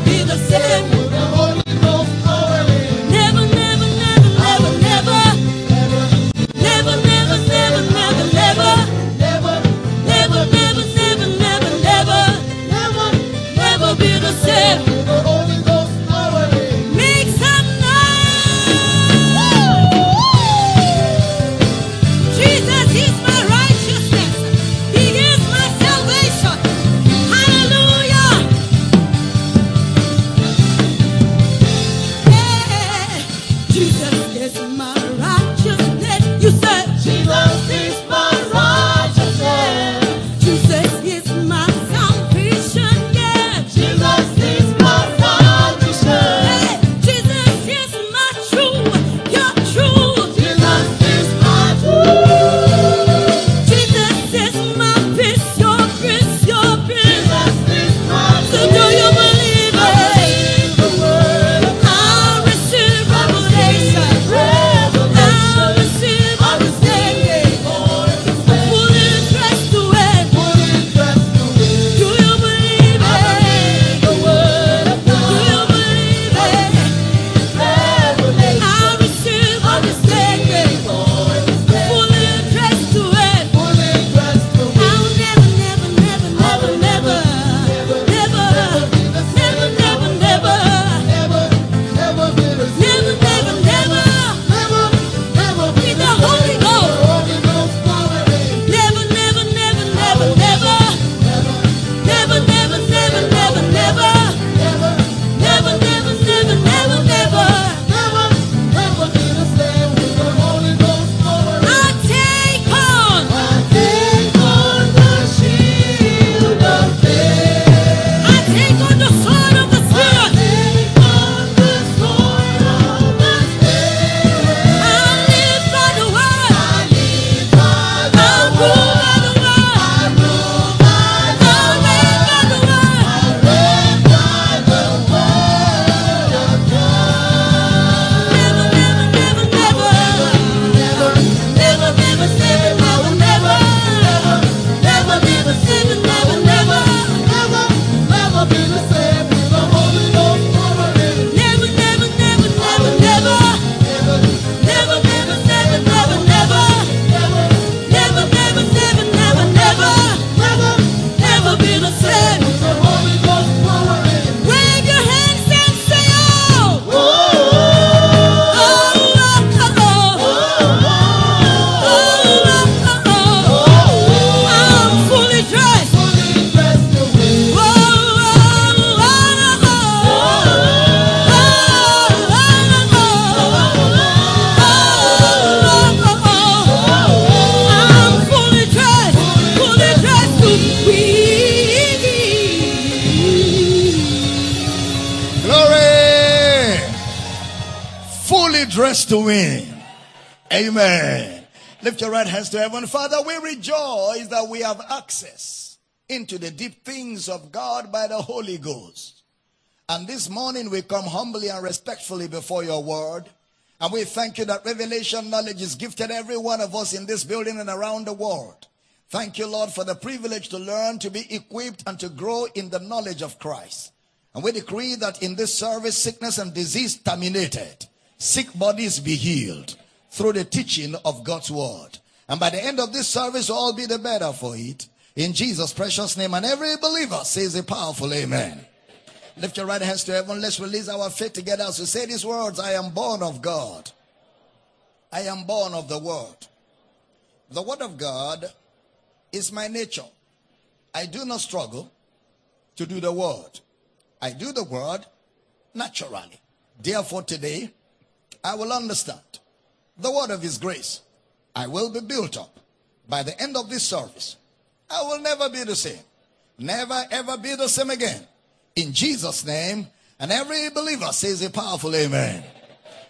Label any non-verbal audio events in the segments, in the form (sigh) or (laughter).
proibido ser to win. Amen. Lift your right hands to heaven. Father, we rejoice that we have access into the deep things of God by the Holy Ghost. And this morning we come humbly and respectfully before your word. And we thank you that revelation knowledge is gifted every one of us in this building and around the world. Thank you, Lord, for the privilege to learn, to be equipped, and to grow in the knowledge of Christ. And we decree that in this service, sickness and disease terminated, sick bodies be healed through the teaching of God's word. And by the end of this service, we'll all be the better for it. In Jesus' precious name. And every believer says a powerful amen. Lift your right hands to heaven. Let's release our faith together as we say these words. I am born of God. I am born of the word. The word of God is my nature. I do not struggle to do the word. I do the word naturally. Therefore, today, I will understand the word of his grace. I will be built up. By the end of this service, I will never be the same. Never ever be the same again. In Jesus' name, and every believer says a powerful amen.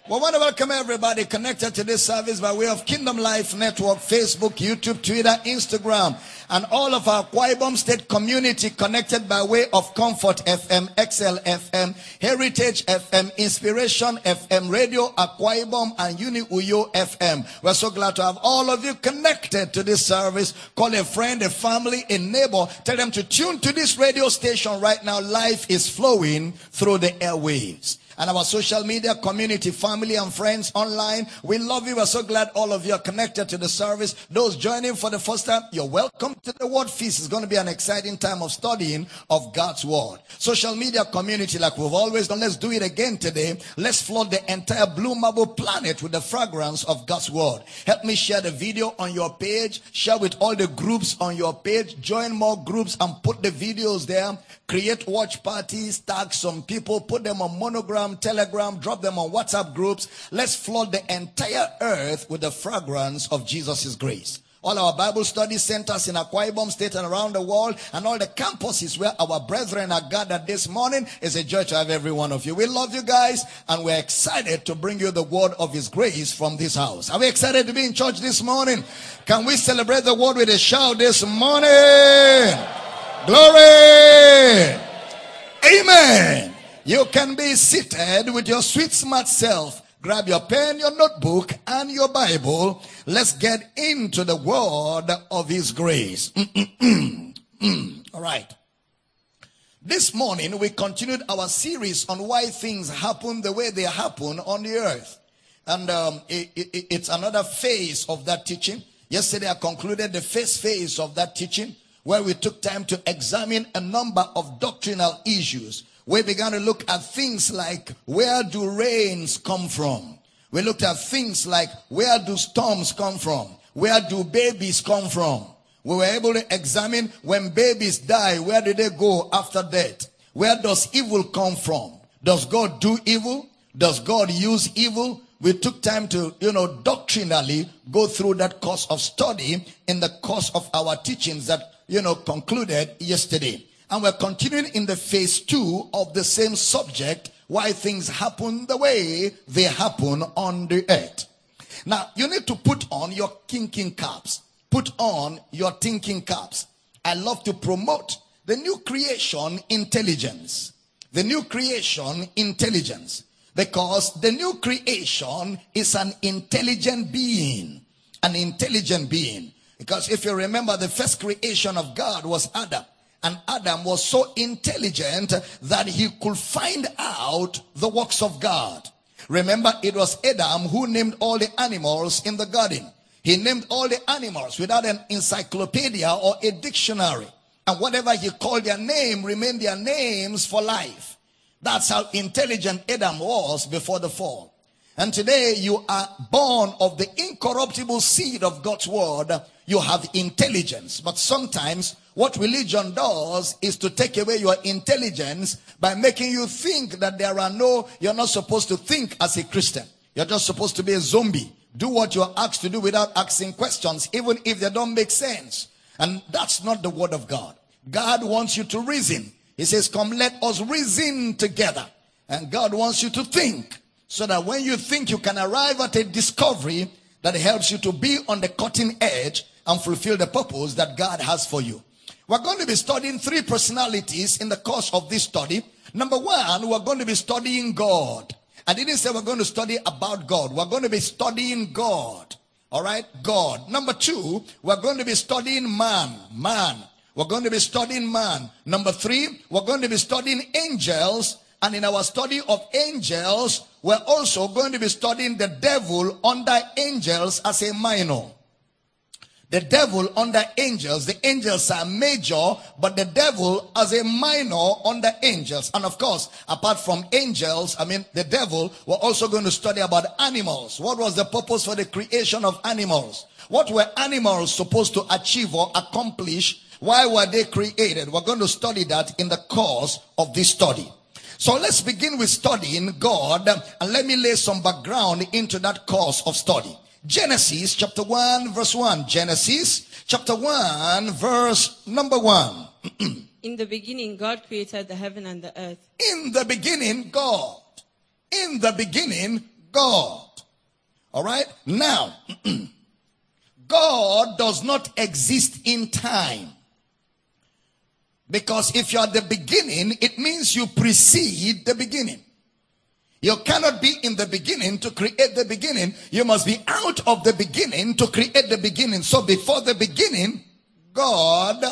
We want to welcome everybody connected to this service by way of Kingdom Life Network, Facebook, YouTube, Twitter, Instagram, and all of our Akwa Ibom State community connected by way of Comfort FM, XL FM, Heritage FM, Inspiration FM, Radio Akwa Ibom, and Uni Uyo FM. We're so glad to have all of you connected to this service. Call a friend, a family, a neighbor. Tell them to tune to this radio station right now. Life is flowing through the airwaves and our social media community, family and friends online. We love you. We're so glad all of you are connected to the service. Those joining for the first time, you're welcome to the Word Feast. It's going to be an exciting time of studying of God's Word. Social media community, like we've always done, let's do it again today. Let's flood the entire blue marble planet with the fragrance of God's Word. Help me share the video on your page. Share with all the groups on your page. Join more groups and put the videos there. Create watch parties. Tag some people. Put them on monogram Telegram, drop them on WhatsApp groups. Let's flood the entire earth with the fragrance of Jesus' grace. All our Bible study centers in Akwa Ibom State and around the world, and all the campuses where our brethren are gathered this morning. It's a joy to have every one of you. We love you guys, and we're excited to bring you the word of His grace from this house. Are we excited to be in church this morning? Can we celebrate the word with a shout this morning? Glory! Amen. You can be seated with your sweet smart self. Grab your pen, your notebook, and your Bible. Let's get into the word of His grace. Mm, mm, mm, All right. This morning we continued our series on why things happen the way they happen on the earth. And um, it, it, it's another phase of that teaching. Yesterday I concluded the first phase of that teaching where we took time to examine a number of doctrinal issues we began to look at things like where do rains come from? We looked at things like where do storms come from? Where do babies come from? We were able to examine when babies die, where do they go after death? Where does evil come from? Does God do evil? Does God use evil? We took time to, you know, doctrinally go through that course of study in the course of our teachings that, you know, concluded yesterday. And we're continuing in the phase two of the same subject, why things happen the way they happen on the earth. Now, you need to put on your thinking caps. Put on your thinking caps. I love to promote the new creation intelligence. The new creation intelligence. Because the new creation is an intelligent being. An intelligent being. Because if you remember, the first creation of God was Adam. And Adam was so intelligent that he could find out the works of God. Remember, it was Adam who named all the animals in the garden. He named all the animals without an encyclopedia or a dictionary. And whatever he called their name remained their names for life. That's how intelligent Adam was before the fall. And today you are born of the incorruptible seed of God's word. You have intelligence. But sometimes what religion does is to take away your intelligence by making you think that there are no, you're not supposed to think as a Christian. You're just supposed to be a zombie. Do what you're asked to do without asking questions, even if they don't make sense. And that's not the word of God. God wants you to reason. He says, come let us reason together. And God wants you to think so that when you think you can arrive at a discovery that helps you to be on the cutting edge and fulfill the purpose that God has for you. We're going to be studying three personalities in the course of this study. Number one, we're going to be studying God. I didn't say we're going to study about God. We're going to be studying God. All right? God. Number two, we're going to be studying man. Man. We're going to be studying man. Number three, we're going to be studying angels. And in our study of angels, we're also going to be studying the devil under angels as a minor. The devil under angels, the angels are major, but the devil as a minor under angels. And of course, apart from angels, I mean, the devil, we're also going to study about animals. What was the purpose for the creation of animals? What were animals supposed to achieve or accomplish? Why were they created? We're going to study that in the course of this study. So let's begin with studying God and let me lay some background into that course of study. Genesis chapter 1 verse 1. Genesis chapter 1 verse number 1. (clears throat) In the beginning, God created the heaven and the earth. In the beginning, God. In the beginning, God. All right? Now, (clears throat) God does not exist in time. Because if you're at the beginning, it means you precede the beginning. You cannot be in the beginning to create the beginning. You must be out of the beginning to create the beginning. So before the beginning, God,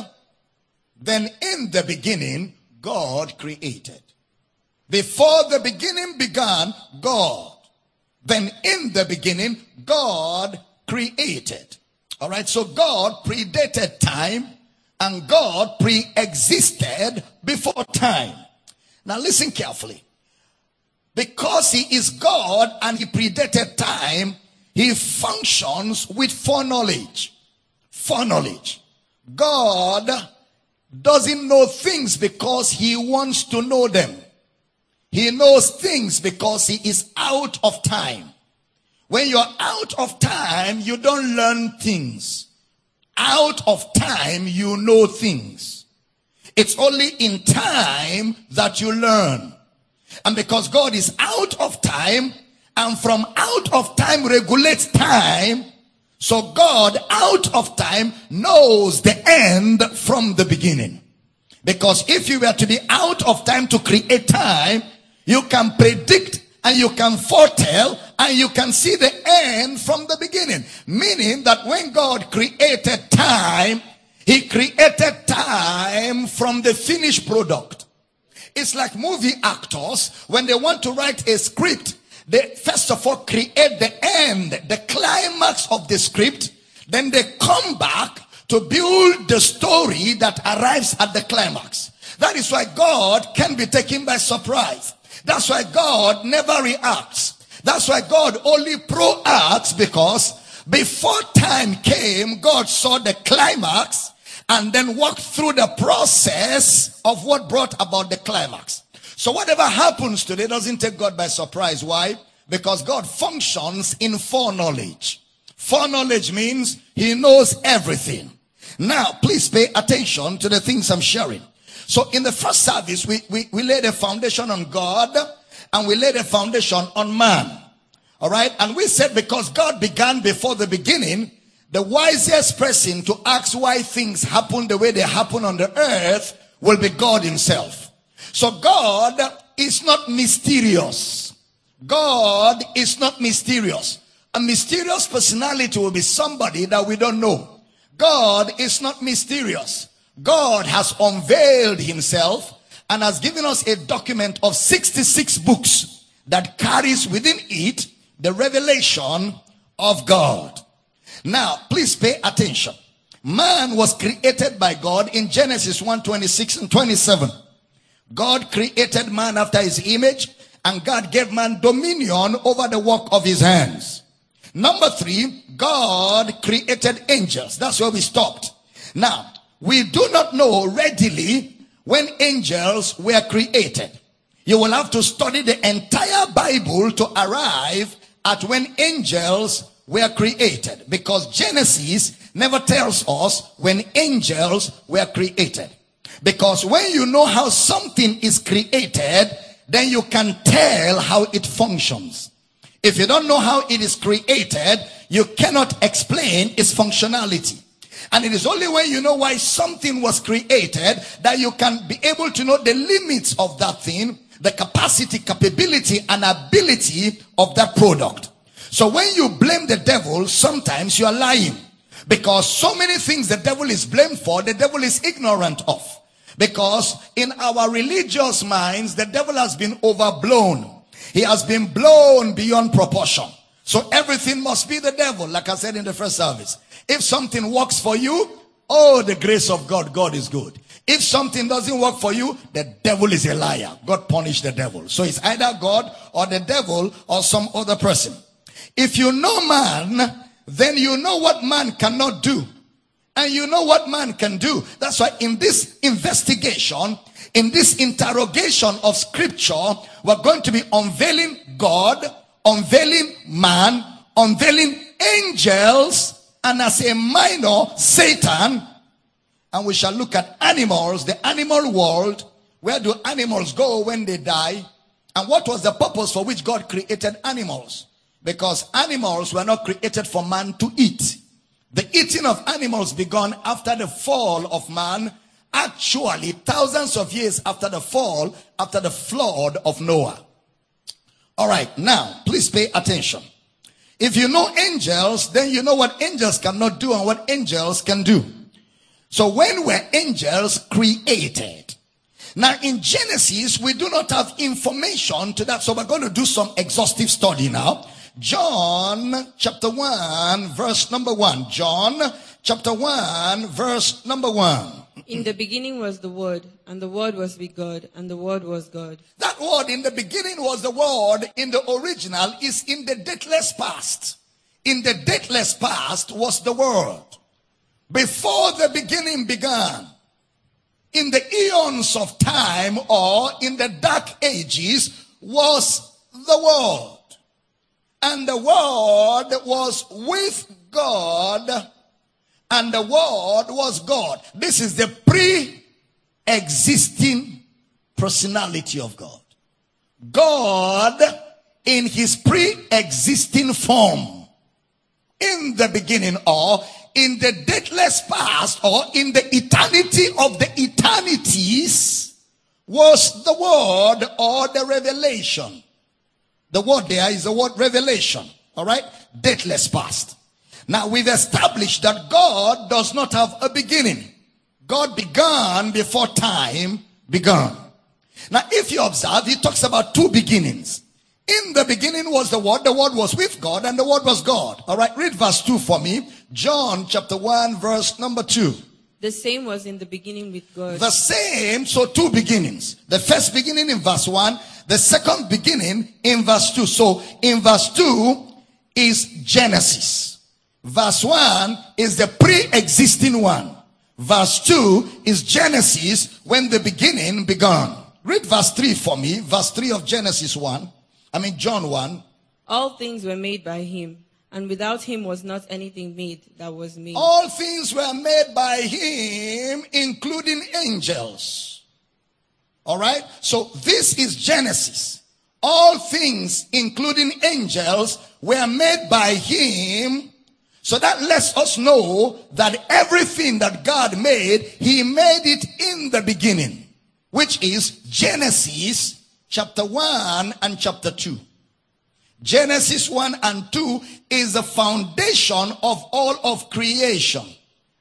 then in the beginning, God created. Before the beginning began, God. Then in the beginning, God created. All right. So God predated time and God pre-existed before time. Now listen carefully. Because he is God and he predated time, he functions with foreknowledge. Foreknowledge. God doesn't know things because he wants to know them. He knows things because he is out of time. When you're out of time, you don't learn things. Out of time, you know things. It's only in time that you learn. And because God is out of time and from out of time regulates time, so God out of time knows the end from the beginning. Because if you were to be out of time to create time, you can predict and you can foretell and you can see the end from the beginning. Meaning that when God created time, he created time from the finished product. It's like movie actors when they want to write a script. They first of all create the end, the climax of the script. Then they come back to build the story that arrives at the climax. That is why God can be taken by surprise. That's why God never reacts. That's why God only proacts because before time came, God saw the climax and then walk through the process of what brought about the climax. So whatever happens today doesn't take God by surprise. Why? Because God functions in foreknowledge. Foreknowledge means he knows everything. Now, please pay attention to the things I'm sharing. So in the first service, we, we, we laid a foundation on God and we laid a foundation on man. All right. And we said because God began before the beginning, the wisest person to ask why things happen the way they happen on the earth will be God himself. So God is not mysterious. God is not mysterious. A mysterious personality will be somebody that we don't know. God is not mysterious. God has unveiled himself and has given us a document of 66 books that carries within it the revelation of God. Now, please pay attention. Man was created by God in Genesis 1 26 and 27. God created man after his image, and God gave man dominion over the work of his hands. Number three, God created angels. That's where we stopped. Now, we do not know readily when angels were created. You will have to study the entire Bible to arrive at when angels were created because Genesis never tells us when angels were created. Because when you know how something is created, then you can tell how it functions. If you don't know how it is created, you cannot explain its functionality. And it is only when you know why something was created that you can be able to know the limits of that thing, the capacity, capability, and ability of that product. So when you blame the devil, sometimes you are lying. Because so many things the devil is blamed for, the devil is ignorant of. Because in our religious minds, the devil has been overblown. He has been blown beyond proportion. So everything must be the devil, like I said in the first service. If something works for you, oh, the grace of God, God is good. If something doesn't work for you, the devil is a liar. God punish the devil. So it's either God or the devil or some other person. If you know man, then you know what man cannot do. And you know what man can do. That's why in this investigation, in this interrogation of scripture, we're going to be unveiling God, unveiling man, unveiling angels, and as a minor, Satan. And we shall look at animals, the animal world. Where do animals go when they die? And what was the purpose for which God created animals? Because animals were not created for man to eat. The eating of animals began after the fall of man, actually thousands of years after the fall, after the flood of Noah. All right, now please pay attention. If you know angels, then you know what angels cannot do and what angels can do. So when were angels created? Now in Genesis, we do not have information to that. So we're going to do some exhaustive study now. John chapter 1 verse number 1. John chapter 1 verse number 1. In the beginning was the Word, and the Word was with God, and the Word was God. That word in the beginning was the word in the original is in the dateless past. In the dateless past was the word. Before the beginning began, in the eons of time or in the dark ages was the word. And the word was with God and the word was God. This is the pre-existing personality of God. God in his pre-existing form in the beginning or in the deathless past or in the eternity of the eternities was the word or the revelation. The word there is the word revelation. All right. Deathless past. Now we've established that God does not have a beginning. God began before time began. Now if you observe, he talks about two beginnings. In the beginning was the word, the word was with God and the word was God. All right, read verse 2 for me. John chapter 1 verse number 2. The same was in the beginning with God. The same, so two beginnings. The first beginning in verse 1, the second beginning in verse 2. So in verse 2 is Genesis. Verse 1 is the pre-existing one. Verse 2 is Genesis when the beginning began. Read verse 3 for me. Verse 3 of Genesis 1. I mean John 1. All things were made by him, and without him was not anything made that was made. All things were made by him, including angels. All right. So this is Genesis. All things, including angels, were made by him. So that lets us know that everything that God made, he made it in the beginning, which is Genesis chapter 1 and chapter 2. Genesis 1 and 2 is the foundation of all of creation.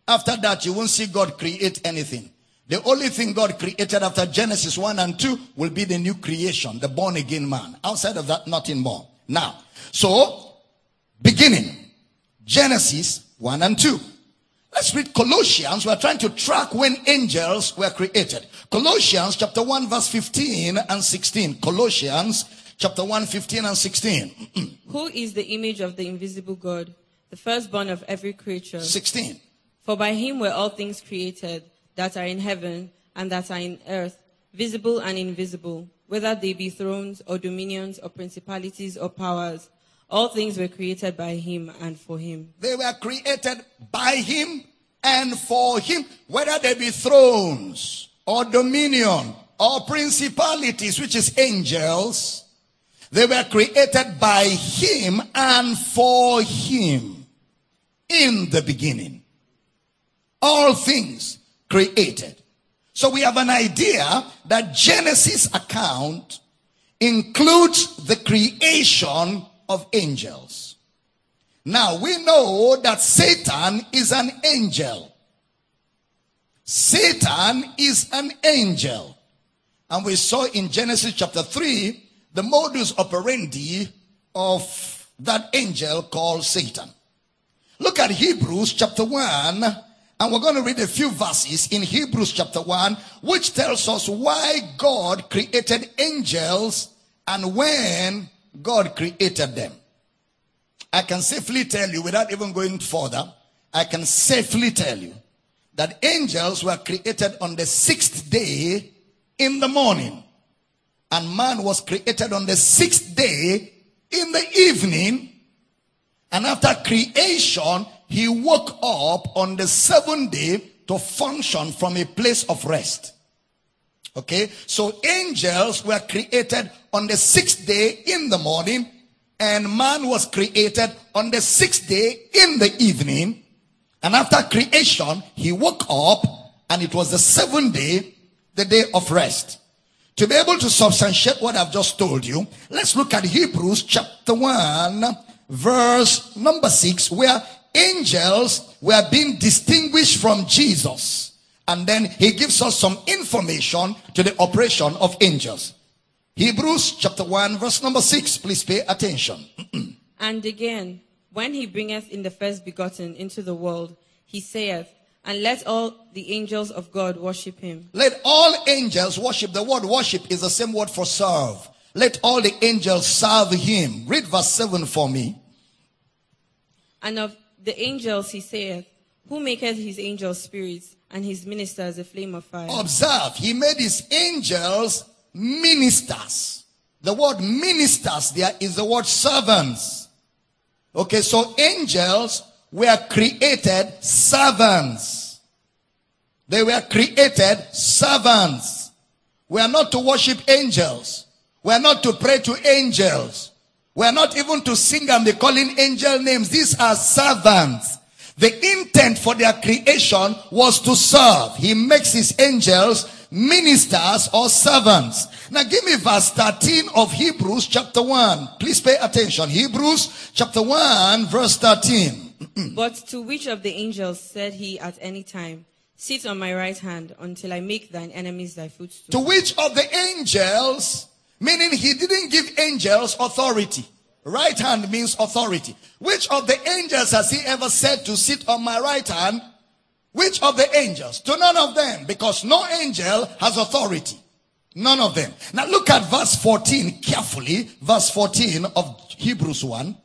After that, you won't see God create anything. The only thing God created after Genesis 1 and 2 will be the new creation, the born again man. Outside of that, nothing more. Now, so, beginning, Genesis 1 and 2. Let's read Colossians. We're trying to track when angels were created. Colossians chapter 1 verse 15 and 16. Colossians chapter 1 15 and 16. (clears throat) Who is the image of the invisible God, the firstborn of every creature? 16. For by him were all things created that are in heaven and that are in earth, visible and invisible, whether they be thrones or dominions or principalities or powers. All things were created by him and for him. They were created by him and for him, whether they be thrones or dominion or principalities, which is angels. They were created by him and for him in the beginning. All things created. So we have an idea that Genesis account includes the creation of angels. Now we know that Satan is an angel. Satan is an angel. And we saw in Genesis chapter 3 the modus operandi of that angel called Satan. Look at Hebrews chapter 1 and we're going to read a few verses in Hebrews chapter 1 which tells us why God created angels and when God created them. I can safely tell you without even going further, I can safely tell you that angels were created on the sixth day in the morning. And man was created on the sixth day in the evening. And after creation, he woke up on the seventh day to function from a place of rest. Okay, so angels were created on the sixth day in the morning And man was created on the sixth day in the evening. And after creation, he woke up and it was the seventh day, the day of rest. To be able to substantiate what I've just told you, let's look at Hebrews chapter 1, verse number 6, where angels were being distinguished from Jesus. And then he gives us some information to the operation of angels. Hebrews chapter 1, verse number 6. Please pay attention. (clears throat) And again, when he bringeth in the first begotten into the world, he saith, And let all the angels of God worship him. Let all angels worship. The word worship is the same word for serve. Let all the angels serve him. Read verse 7 for me. And of the angels he saith, Who maketh his angels spirits, and his ministers a flame of fire? Observe, he made his angels ministers. The word ministers there is the word servants. Okay, so angels were created servants. They were created servants. We are not to worship angels. We are not to pray to angels. We are not even to sing and be calling angel names. These are servants. The intent for their creation was to serve. He makes his angels ministers or servants. Now give me verse 13 of Hebrews chapter 1. Please pay attention. Hebrews chapter 1 verse 13. (clears throat) But to which of the angels said he at any time, Sit on my right hand until I make thine enemies thy footstool? To which of the angels, meaning he didn't give angels authority. Right hand means authority. Which of the angels has he ever said to sit on my right hand? Which of the angels? To none of them, because no angel has authority. None of them. Now look at verse 14 carefully. Verse 14 of Hebrews 1.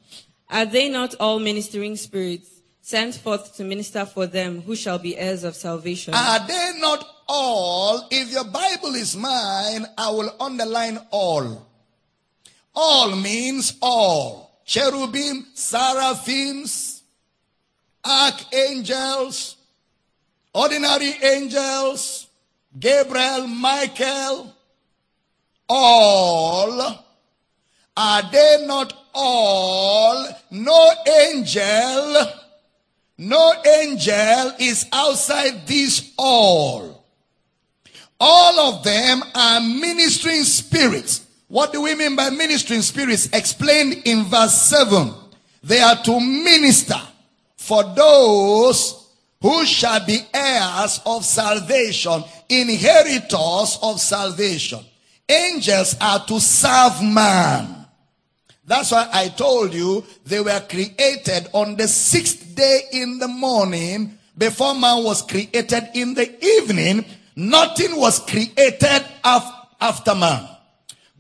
Are they not all ministering spirits sent forth to minister for them who shall be heirs of salvation? Are they not all? If your Bible is mine, I will underline all. All means all. Cherubim, seraphims, archangels, ordinary angels, Gabriel, Michael, all. Are they not all? No angel, no angel is outside this all. All of them are ministering spirits. What do we mean by ministering spirits? Explained in verse 7. They are to minister for those who shall be heirs of salvation, inheritors of salvation. Angels are to serve man. That's why I told you they were created on the sixth day in the morning before man was created in the evening. Nothing was created af- after man.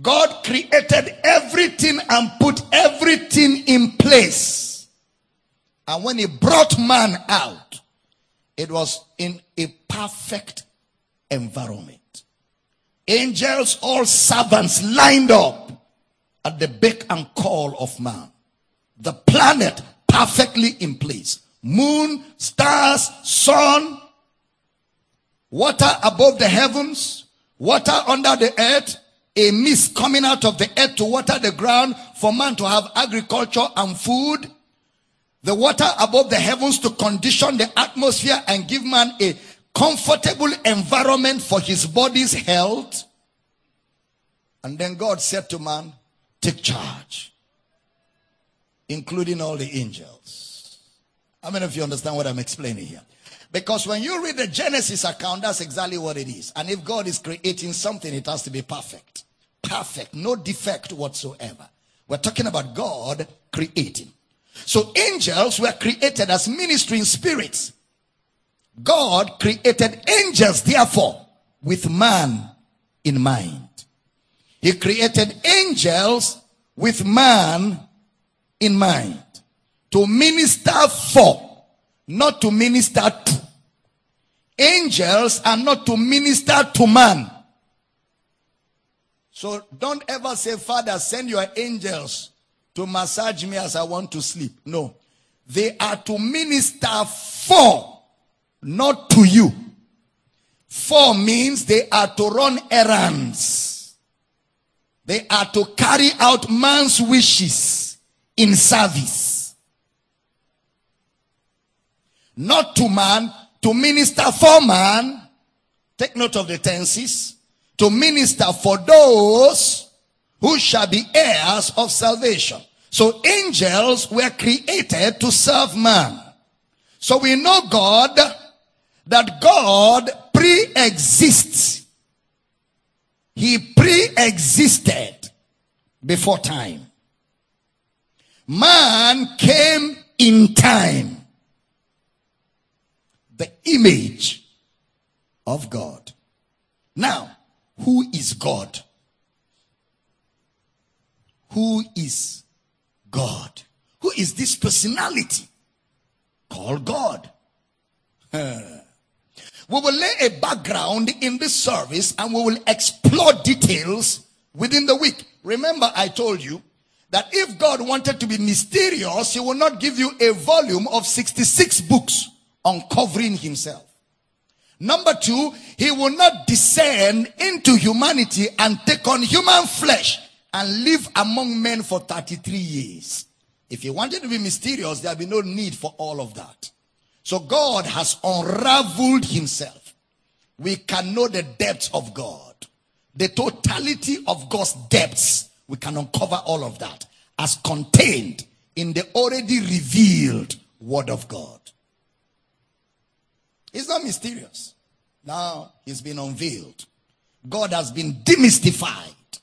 God created everything and put everything in place. And when he brought man out, it was in a perfect environment. Angels, all servants lined up at the beck and call of man. The planet perfectly in place. Moon, stars, sun, water above the heavens, water under the earth, a mist coming out of the earth to water the ground for man to have agriculture and food. The water above the heavens to condition the atmosphere and give man a comfortable environment for his body's health. And then God said to man, take charge, including all the angels. How many of you understand what I'm explaining here? Because when you read the Genesis account, that's exactly what it is. And if God is creating something, it has to be perfect. Perfect. No defect whatsoever. We're talking about God creating. So angels were created as ministering spirits. God created angels, therefore, with man in mind. He created angels with man in mind to minister for, not to minister to. Angels are not to minister to man. So don't ever say, Father, send your angels to massage me as I want to sleep. No. They are to minister for, not to you. For means they are to run errands. They are to carry out man's wishes. in service. Not to man, to minister for man. Take note of the tenses. To minister for those who shall be heirs of salvation. So angels were created to serve man. So we know God, that God pre-exists. He pre-existed before time. Man came in time. The image of God. Now, who is God? Who is God? Who is this personality called God? (laughs) We will lay a background in this service and we will explore details within the week. Remember, I told you that if God wanted to be mysterious, He will not give you a volume of 66 books uncovering Himself. Number two, He will not descend into humanity and take on human flesh and live among men for 33 years. If He wanted to be mysterious, there will be no need for all of that. So God has unraveled himself. We can know the depths of God. The totality of God's depths. We can uncover all of that as contained in the already revealed word of God. It's not mysterious. Now it's been unveiled. God has been demystified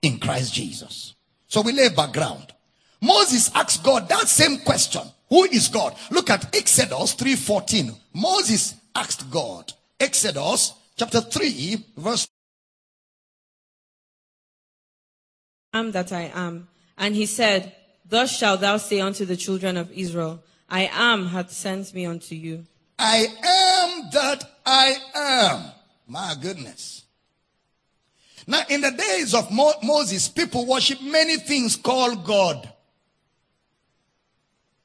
in Christ Jesus. So we lay background. Moses asked God that same question. Who is God? Look at Exodus 3:14. Moses asked God. Exodus chapter 3 verse I am that I am. And he said, Thus shalt thou say unto the children of Israel, I am hath sent me unto you. I am that I am. My goodness. Now, in the days of Mo- Moses, people worship many things called God.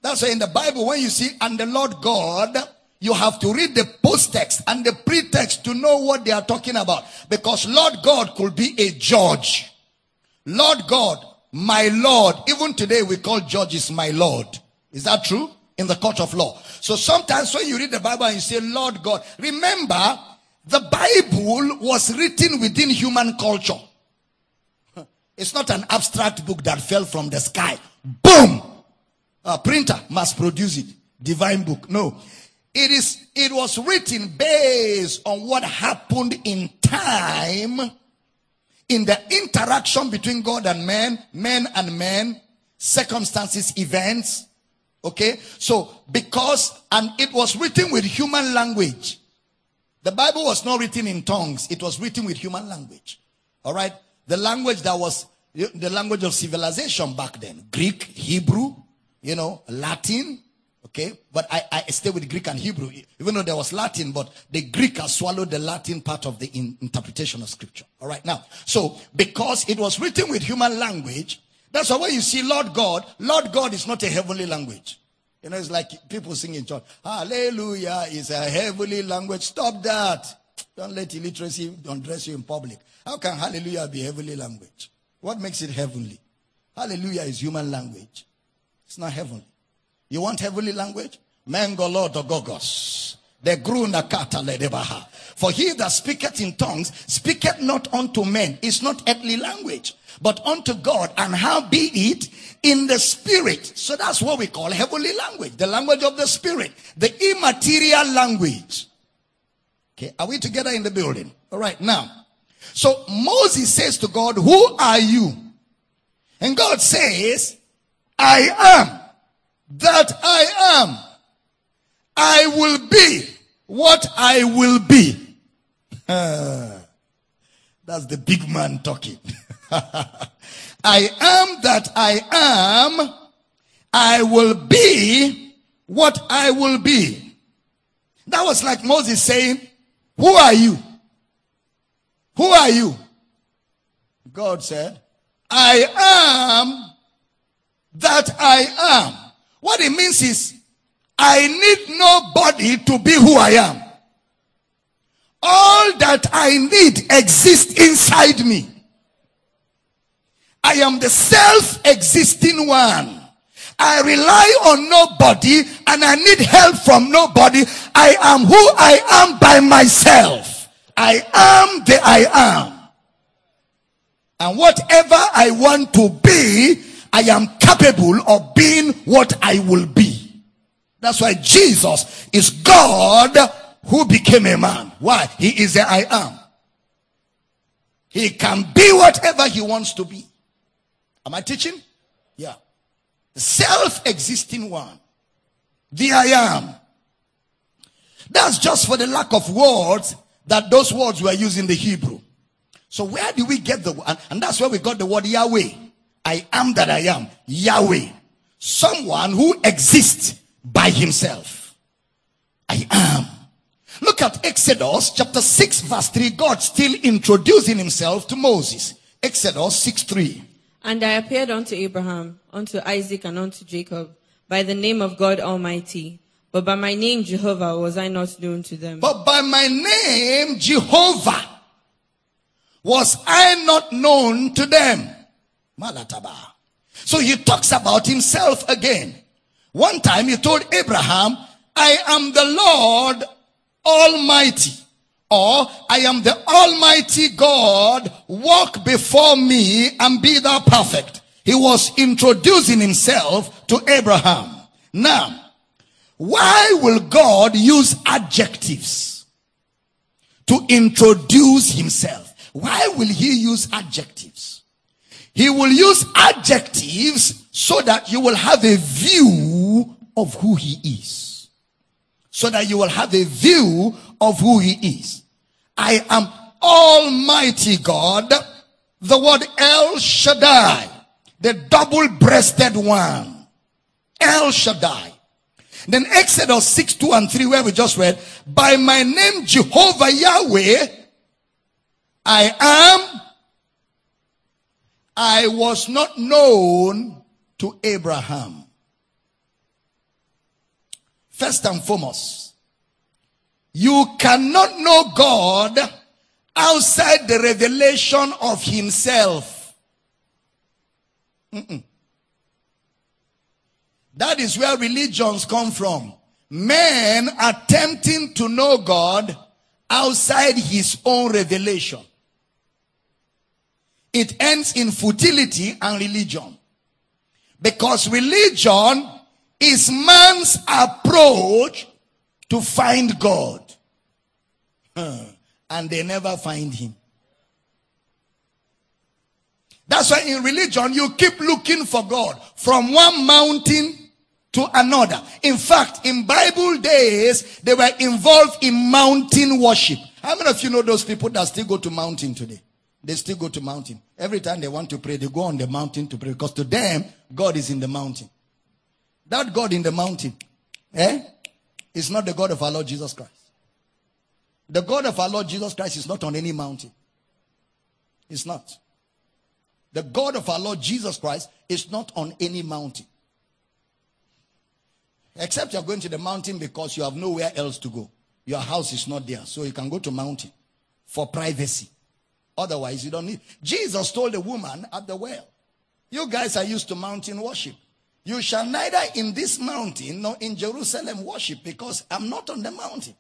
That's why in the Bible, when you see, and the Lord God, you have to read the post-text and the pretext to know what they are talking about. Because Lord God could be a judge. Lord God, my Lord. Even today we call judges my Lord. Is that true? In the court of law. So sometimes when you read the Bible and you say Lord God, remember the Bible was written within human culture. (laughs) It's not an abstract book that fell from the sky. Boom! A printer must produce it. Divine book. No. It is, it was written based on what happened in time in the interaction between God and man, men and men, circumstances, events. Okay. So because, and it was written with human language. The Bible was not written in tongues. It was written with human language. All right. The language that was the language of civilization back then. Greek, Hebrew, you know, Latin. Okay. But I, I stay with Greek and Hebrew, even though there was Latin, but the Greek has swallowed the Latin part of the in, interpretation of scripture. All right. Now, so because it was written with human language, that's why when you see Lord God, Lord God is not a heavenly language. You know, it's like people sing in church. Hallelujah is a heavenly language. Stop that. Don't let illiteracy undress you in public. How can hallelujah be heavenly language? What makes it heavenly? Hallelujah is human language. It's not heavenly. You want heavenly language? Mengolodogogos. The grunakata ledebaha. For he that speaketh in tongues speaketh not unto men. It's not earthly language, but unto God. And how be it in the spirit. So that's what we call heavenly language. The language of the spirit. The immaterial language. Okay. Are we together in the building? All right. Now, so Moses says to God, who are you? And God says, I am that I am. I will be what I will be. (laughs) That's the big man talking. (laughs) (laughs) I am that I am. I will be what I will be. That was like Moses saying, Who are you? Who are you? God said, I am that I am. What it means is, I need nobody to be who I am. All that I need exists inside me. I am the self existing one. I rely on nobody and I need help from nobody. I am who I am by myself. I am the I am. And whatever I want to be, I am capable of being what I will be. That's why Jesus is God who became a man. Why? He is the I am. He can be whatever he wants to be. Am I teaching? Yeah. Self-existing one. The I am. That's just for the lack of words that those words were used in the Hebrew. So where do we get the and, and that's where we got the word Yahweh. I am that I am. Yahweh. Someone who exists by himself. I am. Look at Exodus chapter 6 verse 3. God still introducing himself to Moses. Exodus 6 3. And I appeared unto Abraham, unto Isaac, and unto Jacob by the name of God Almighty. But by my name Jehovah was I not known to them. But by my name Jehovah was I not known to them. Malataba. So he talks about himself again. One time he told Abraham, I am the Lord Almighty. Or I am the Almighty God. Walk before me and be thou perfect. He was introducing himself to Abraham. Now, why will God use adjectives to introduce himself? Why will he use adjectives? He will use adjectives so that you will have a view of who he is. So that you will have a view of who he is. I am Almighty God, the word El Shaddai, the double-breasted one. El Shaddai. Then Exodus 6, 2 and 3, where we just read, by my name Jehovah Yahweh, I am, I was not known to Abraham. First and foremost, you cannot know God outside the revelation of himself. Mm-mm. That is where religions come from. Men attempting to know God outside his own revelation. It ends in futility and religion. Because religion is man's approach to find God. And they never find him. That's why in religion you keep looking for God from one mountain to another. In fact, in Bible days, they were involved in mountain worship. How many of you know those people that still go to mountain today? They still go to mountain. Every time they want to pray, they go on the mountain to pray because to them, God is in the mountain. That God in the mountain, eh, is not the God of our Lord Jesus Christ. The God of our Lord Jesus Christ is not on any mountain. It's not. The God of our Lord Jesus Christ is not on any mountain. Except you're going to the mountain because you have nowhere else to go. Your house is not there. So you can go to mountain for privacy. Otherwise, you don't need. Jesus told the woman at the well, You guys are used to mountain worship. You shall neither in this mountain nor in Jerusalem worship because I'm not on the mountain.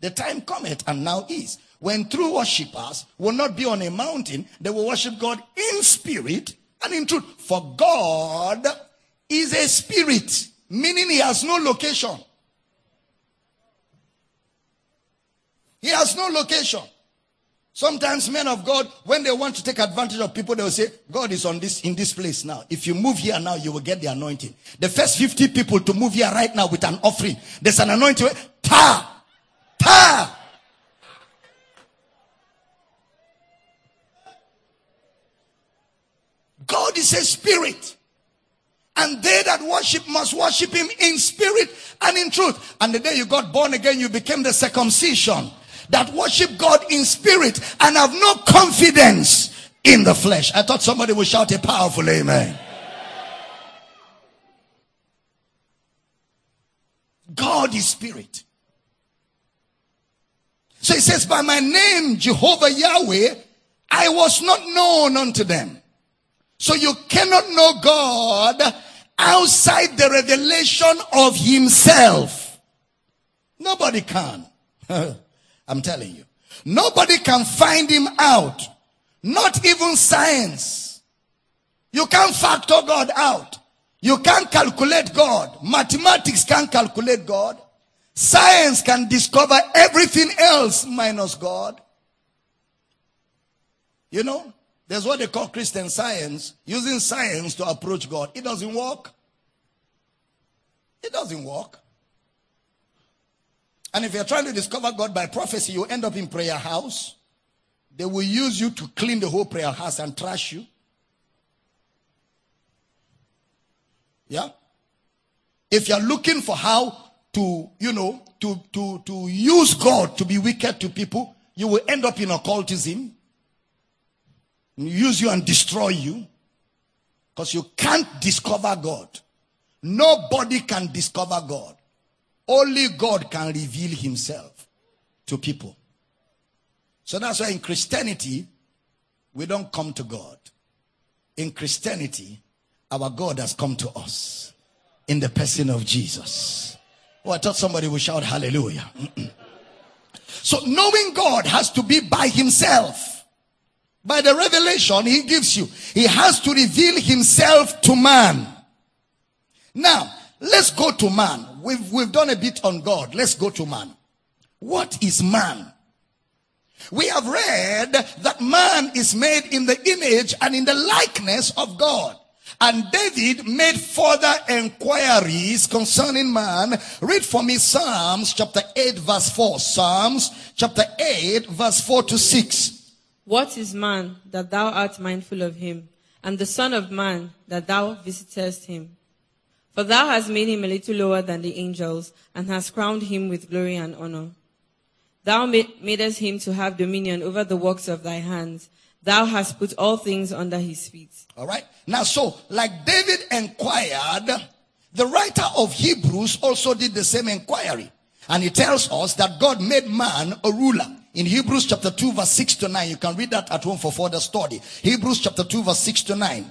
The time cometh and now is when true worshippers will not be on a mountain, they will worship God in spirit and in truth. For God is a spirit, meaning he has no location. He has no location. Sometimes men of God, when they want to take advantage of people, they will say, God is on this, in this place now. If you move here now, you will get the anointing. The first 50 people to move here right now with an offering, there's an anointing. Pa! Pa! God is a spirit. And they that worship must worship him in spirit and in truth. And the day you got born again, you became the circumcision that worship God in spirit and have no confidence in the flesh. I thought somebody would shout a powerful amen. God is spirit. So he says, by my name, Jehovah Yahweh, I was not known unto them. So you cannot know God outside the revelation of himself. Nobody can. (laughs) I'm telling you. Nobody can find him out. Not even science. You can't factor God out. You can't calculate God. Mathematics can't calculate God. Science can discover everything else minus God. You know, there's what they call Christian science, using science to approach God. It doesn't work. It doesn't work. And if you're trying to discover God by prophecy, you end up in prayer house. They will use you to clean the whole prayer house and trash you. Yeah? If you're looking for how to, you know, to, to, to use God to be wicked to people, you will end up in occultism. Use you and destroy you. Because you can't discover God. Nobody can discover God. Only God can reveal himself to people. So that's why in Christianity, we don't come to God. In Christianity, our God has come to us in the person of Jesus. Oh, I thought somebody would shout hallelujah. (clears throat) so knowing God has to be by himself. By the revelation he gives you. He has to reveal himself to man. Now, let's go to man. We've, we've done a bit on God. Let's go to man. What is man? We have read that man is made in the image and in the likeness of God. And David made further inquiries concerning man. Read for me Psalms chapter 8 verse 4. Psalms chapter 8 verse 4 to 6. What is man that thou art mindful of him, and the Son of man that thou visitest him? For thou hast made him a little lower than the angels, and hast crowned him with glory and honor. Thou madest him to have dominion over the works of thy hands. Thou hast put all things under his feet. All right. Now, so like David inquired, the writer of Hebrews also did the same inquiry. And he tells us that God made man a ruler. In Hebrews chapter 2 verse 6 to 9. You can read that at home for further study. Hebrews chapter 2 verse 6 to 9.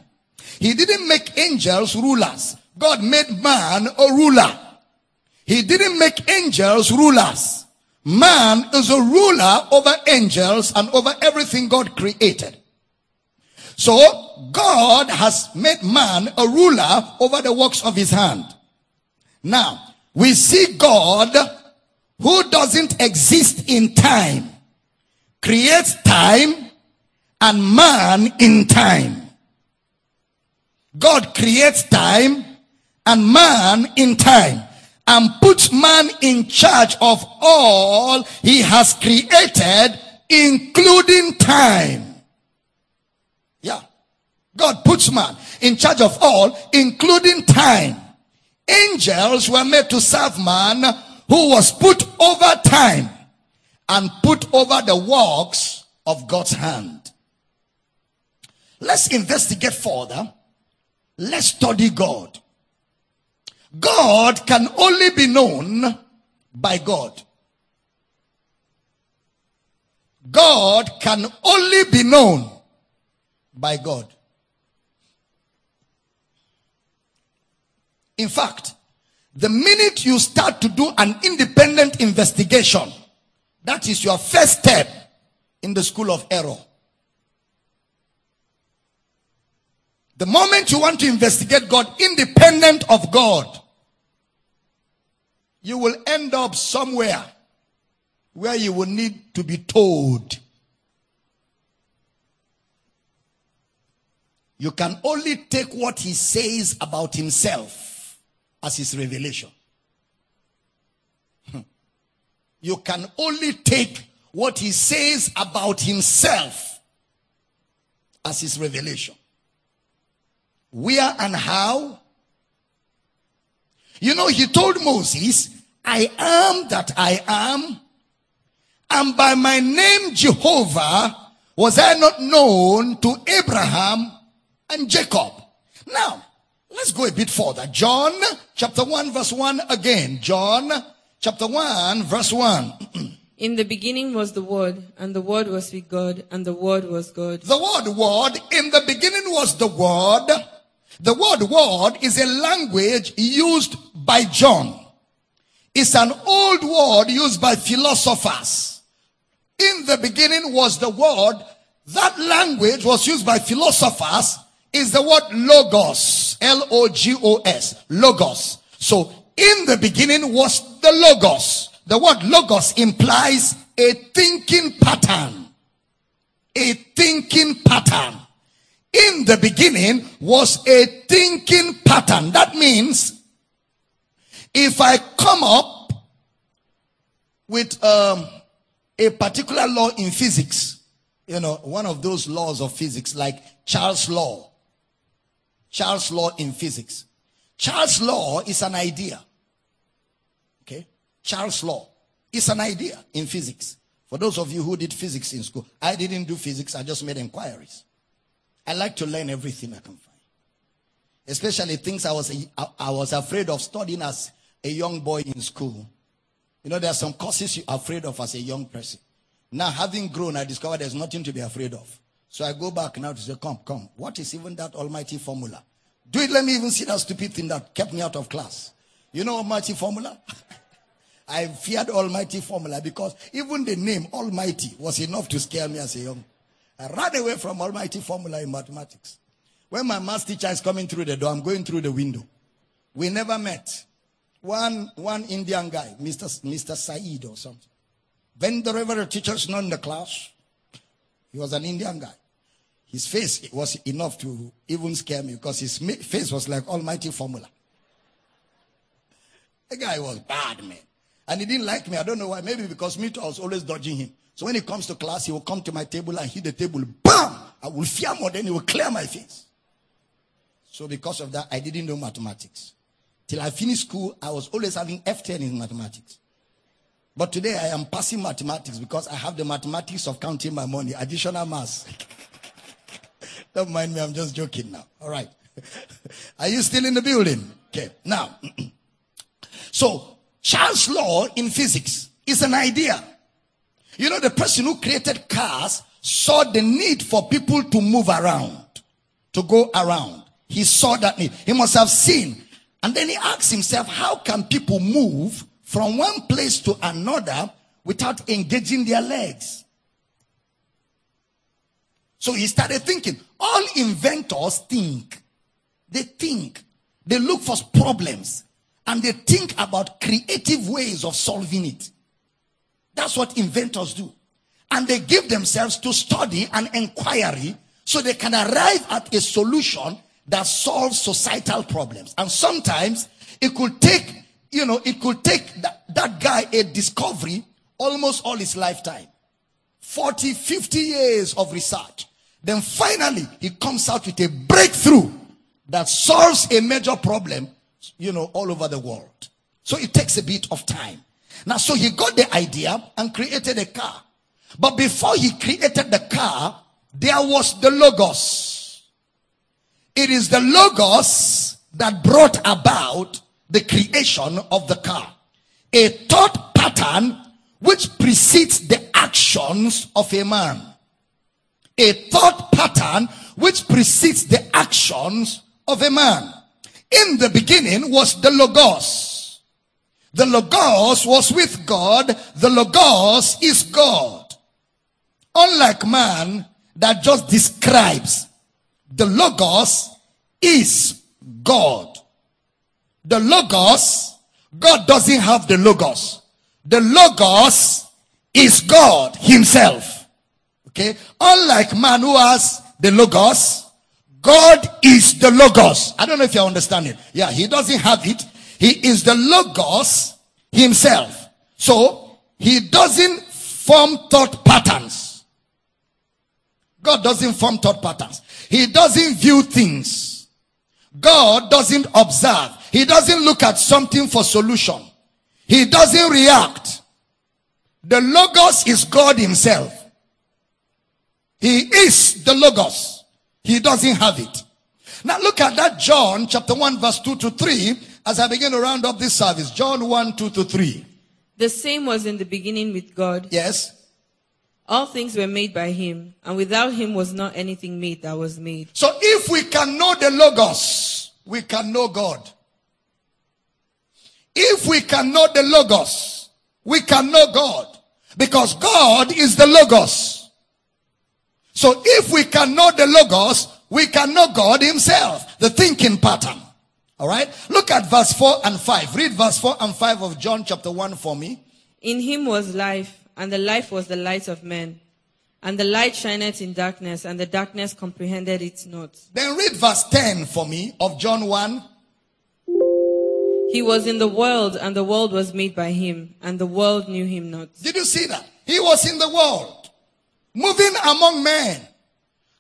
He didn't make angels rulers. God made man a ruler. He didn't make angels rulers. Man is a ruler over angels and over everything God created. So God has made man a ruler over the works of his hand. Now, we see God who doesn't exist in time, creates time and man in time. God creates time and man in time and puts man in charge of all he has created, including time. Yeah. God puts man in charge of all, including time. Angels were made to serve man who was put over time and put over the works of God's hand. Let's investigate further. Let's study God. God can only be known by God. God can only be known by God. In fact, the minute you start to do an independent investigation, that is your first step in the school of error. The moment you want to investigate God independent of God, you will end up somewhere where you will need to be told. You can only take what he says about himself as his revelation. Hmm. You can only take what he says about himself as his revelation. Where and how? You know, he told Moses, I am that I am, and by my name Jehovah was I not known to Abraham and Jacob. Now, let's go a bit further. John chapter 1 verse 1 again. John chapter 1 verse 1. (clears throat) In the beginning was the Word, and the Word was with God, and the Word was God. The word word, in the beginning was the word. The word word is a language used by John. It's an old word used by philosophers. In the beginning was the word. That language was used by philosophers is the word logos. L-O-G-O-S. Logos. So in the beginning was the logos. The word logos implies a thinking pattern. A thinking pattern. In the beginning was a thinking pattern. That means if I come up with um, a particular law in physics, you know, one of those laws of physics like Charles' law, Charles' law in physics. Charles' law is an idea. Okay? Charles' law is an idea in physics. For those of you who did physics in school, I didn't do physics, I just made inquiries. I like to learn everything I can find. Especially things I was, I, was afraid of studying as a young boy in school. You know, there are some courses you're afraid of as a young person. Now, having grown, I discovered there's nothing to be afraid of. So I go back now to say, come, come. What is even that almighty formula? Do it. Let me even see that stupid thing that kept me out of class. You know almighty formula? (laughs) I feared almighty formula because even the name almighty was enough to scare me as a young. I ran away from almighty formula in mathematics. When my math teacher is coming through the door, I'm going through the window. We never met. One, one Indian guy, Mr. Mr. Saeed or something. When the reverend teacher is not in the class, he was an Indian guy. His face was enough to even scare me because his face was like almighty formula. The guy was bad, man. And he didn't like me. I don't know why. Maybe because me too, I was always dodging him. So when he comes to class, he will come to my table and hit the table. Bam! I will fear more than he will clear my face. So because of that, I didn't know mathematics. Till I finished school, I was always having F10 in mathematics. But today I am passing mathematics because I have the mathematics of counting my money, additional mass. (laughs) Don't mind me, I'm just joking now. All right. (laughs) Are you still in the building? Okay. Now, (clears throat) so Charles' law in physics is an idea. You know, the person who created cars saw the need for people to move around, to go around. He saw that need. He must have seen. And then he asked himself, how can people move from one place to another without engaging their legs? So he started thinking. All inventors think. They think. They look for problems. And they think about creative ways of solving it. That's what inventors do. And they give themselves to study and inquiry so they can arrive at a solution that solves societal problems. And sometimes it could take, you know, it could take that, that guy a discovery almost all his lifetime. 40, 50 years of research. Then finally he comes out with a breakthrough that solves a major problem, you know, all over the world. So it takes a bit of time. Now, so he got the idea and created a car. But before he created the car, there was the Logos. It is the Logos that brought about the creation of the car. A thought pattern which precedes the actions of a man. A thought pattern which precedes the actions of a man. In the beginning was the Logos. The Logos was with God. The Logos is God. Unlike man that just describes, the Logos is God. The Logos, God doesn't have the Logos. The Logos is God Himself. Okay? Unlike man who has the Logos, God is the Logos. I don't know if you understand it. Yeah, He doesn't have it. He is the Logos Himself. So, He doesn't form thought patterns. God doesn't form thought patterns. He doesn't view things. God doesn't observe. He doesn't look at something for solution. He doesn't react. The Logos is God Himself. He is the Logos. He doesn't have it. Now look at that John chapter 1 verse 2 to 3 as I begin to round up this service. John 1 2 to 3. The same was in the beginning with God. Yes. All things were made by him, and without him was not anything made that was made. So if we can know the Logos, we can know God. If we can know the Logos, we can know God. Because God is the Logos. So if we can know the Logos, we can know God Himself, the thinking pattern. Alright? Look at verse 4 and 5. Read verse 4 and 5 of John chapter 1 for me. In him was life, and the life was the light of men. And the light shineth in darkness, and the darkness comprehended it not. Then read verse 10 for me of John 1. He was in the world, and the world was made by him, and the world knew him not. Did you see that? He was in the world, moving among men.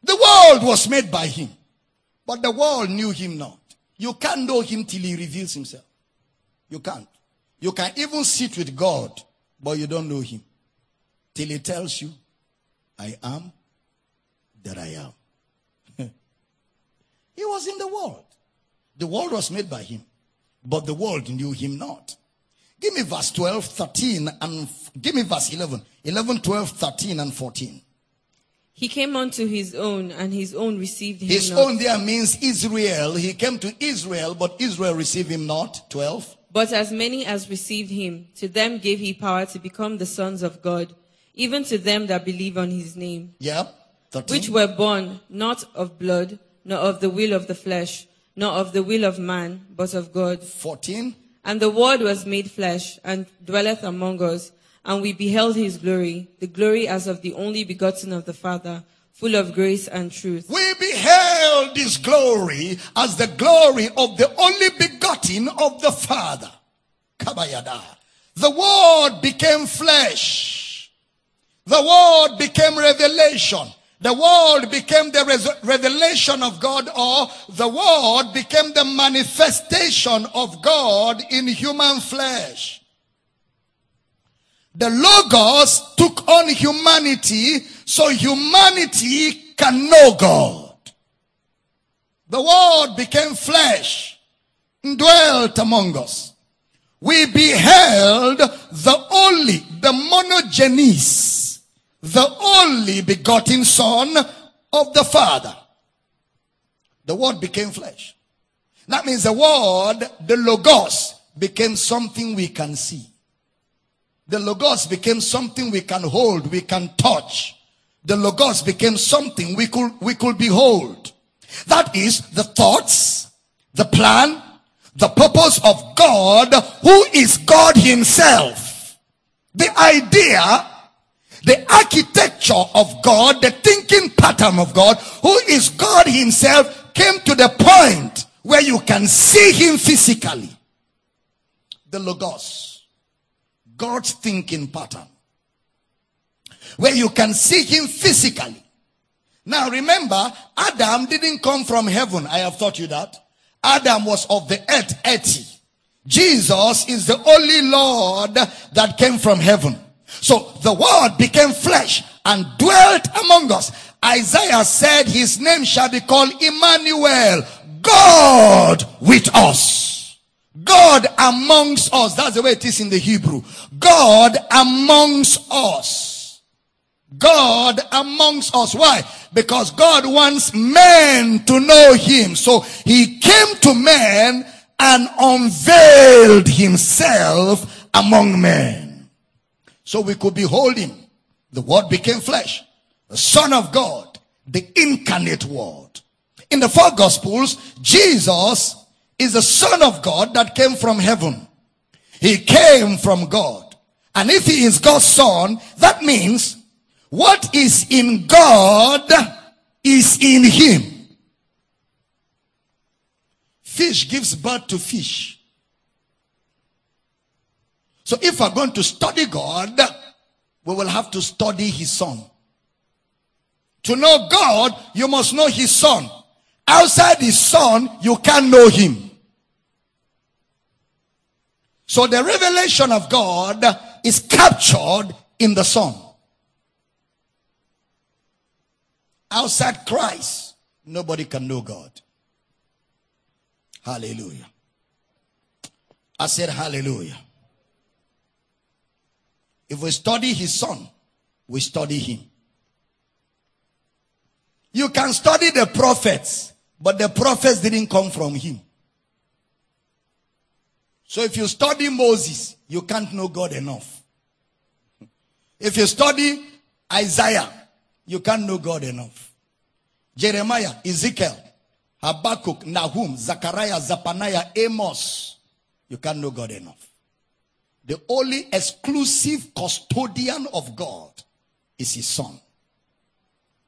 The world was made by him, but the world knew him not. You can't know him till he reveals himself. You can't. You can even sit with God, but you don't know him till he tells you, I am that I am. (laughs) he was in the world. The world was made by him, but the world knew him not. Give me verse 12, 13, and give me verse 11. 11, 12, 13, and 14. He came unto his own, and his own received him His not. own there means Israel. He came to Israel, but Israel received him not. 12. But as many as received him, to them gave he power to become the sons of God, even to them that believe on his name, Yep. 13. which were born not of blood, nor of the will of the flesh, nor of the will of man, but of God. 14. And the word was made flesh, and dwelleth among us, and we beheld his glory, the glory as of the only begotten of the Father, full of grace and truth. We beheld his glory as the glory of the only begotten of the Father. Kabayada. The word became flesh. The word became revelation. The word became the res- revelation of God or the word became the manifestation of God in human flesh. The Logos took on humanity so humanity can know God. The Word became flesh and dwelt among us. We beheld the only, the monogenes, the only begotten Son of the Father. The Word became flesh. That means the Word, the Logos, became something we can see. The Logos became something we can hold, we can touch. The Logos became something we could, we could behold. That is the thoughts, the plan, the purpose of God, who is God himself. The idea, the architecture of God, the thinking pattern of God, who is God himself, came to the point where you can see him physically. The Logos. God's thinking pattern. Where you can see him physically. Now remember, Adam didn't come from heaven. I have taught you that. Adam was of the earth, earthy. Jesus is the only Lord that came from heaven. So the word became flesh and dwelt among us. Isaiah said his name shall be called Emmanuel, God with us. God amongst us. That's the way it is in the Hebrew. God amongst us. God amongst us. Why? Because God wants men to know Him. So He came to men and unveiled Himself among men. So we could behold Him. The Word became flesh. The Son of God. The incarnate Word. In the four Gospels, Jesus is the Son of God that came from heaven. He came from God. And if He is God's Son, that means what is in God is in Him. Fish gives birth to fish. So if we're going to study God, we will have to study His Son. To know God, you must know His Son. Outside His Son, you can't know Him. So the revelation of God is captured in the Son. Outside Christ, nobody can know God. Hallelujah. I said hallelujah. If we study his son, we study him. You can study the prophets, but the prophets didn't come from him. So if you study Moses, you can't know God enough. If you study Isaiah, you can't know God enough. Jeremiah, Ezekiel, Habakkuk, Nahum, Zechariah, Zephaniah, Amos, you can't know God enough. The only exclusive custodian of God is his son.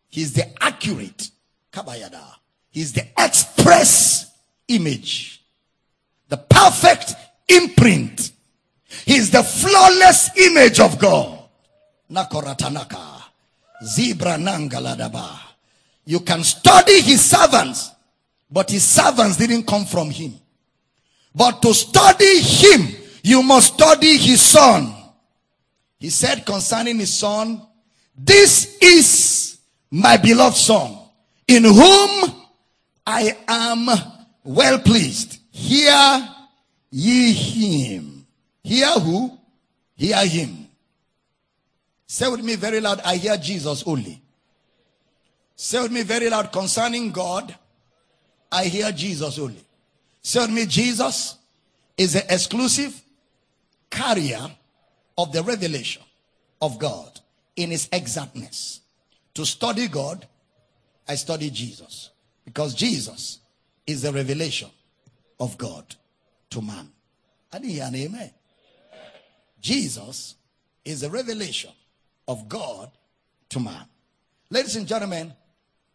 He's the accurate Kabayada. He's the express image. The perfect imprint. He's the flawless image of God. Nakoratanaka. Zebra nangaladaba. You can study his servants, but his servants didn't come from him. But to study him, you must study his son. He said concerning his son, This is my beloved son, in whom I am well pleased. Hear ye him. Hear who? Hear him. Say with me very loud, I hear Jesus only. Say with me very loud concerning God, I hear Jesus only. Say with me, Jesus is the exclusive carrier of the revelation of God in its exactness. To study God, I study Jesus. Because Jesus is the revelation of God to man. I didn't hear an amen. Jesus is a revelation of God to man. Ladies and gentlemen,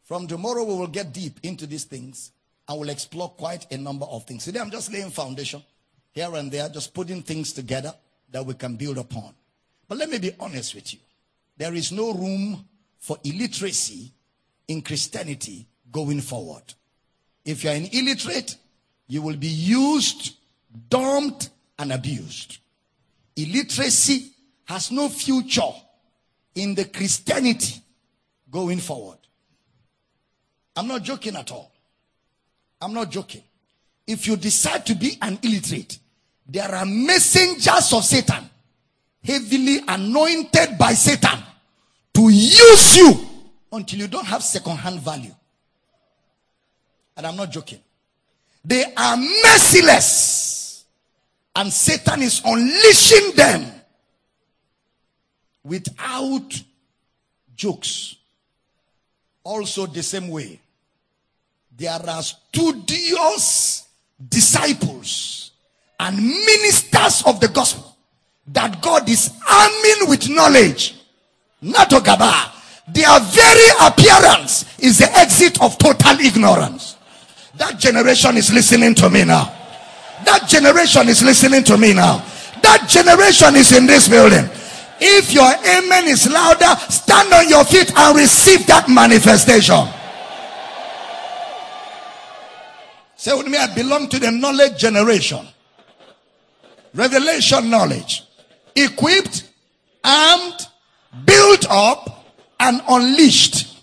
from tomorrow we will get deep into these things and we'll explore quite a number of things. Today I'm just laying foundation here and there, just putting things together that we can build upon. But let me be honest with you. There is no room for illiteracy in Christianity going forward. If you're an illiterate, you will be used, dumped, and abused. Illiteracy has no future in the Christianity going forward. I'm not joking at all. I'm not joking. If you decide to be an illiterate, there are messengers of Satan, heavily anointed by Satan, to use you until you don't have second hand value. And I'm not joking. They are merciless. And Satan is unleashing them without jokes. Also, the same way, there are studious disciples and ministers of the gospel that God is arming with knowledge. Not Ogaba. Their very appearance is the exit of total ignorance. That generation is listening to me now. That generation is listening to me now. That generation is in this building. If your amen is louder, stand on your feet and receive that manifestation. Say with me, I belong to the knowledge generation. Revelation knowledge. Equipped, armed, built up, and unleashed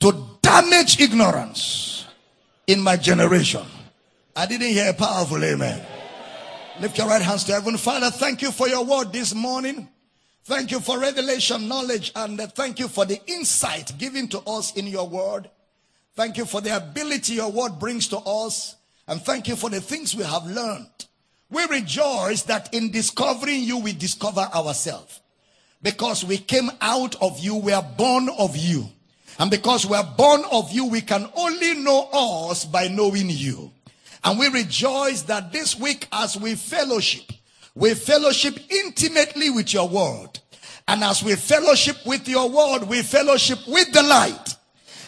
to damage ignorance in my generation. I didn't hear a powerful amen. Lift your right hands to heaven. Father, thank you for your word this morning. Thank you for revelation knowledge and thank you for the insight given to us in your word. Thank you for the ability your word brings to us. And thank you for the things we have learned. We rejoice that in discovering you, we discover ourselves. Because we came out of you, we are born of you. And because we are born of you, we can only know us by knowing you. And we rejoice that this week as we fellowship, we fellowship intimately with your word. And as we fellowship with your word, we fellowship with the light.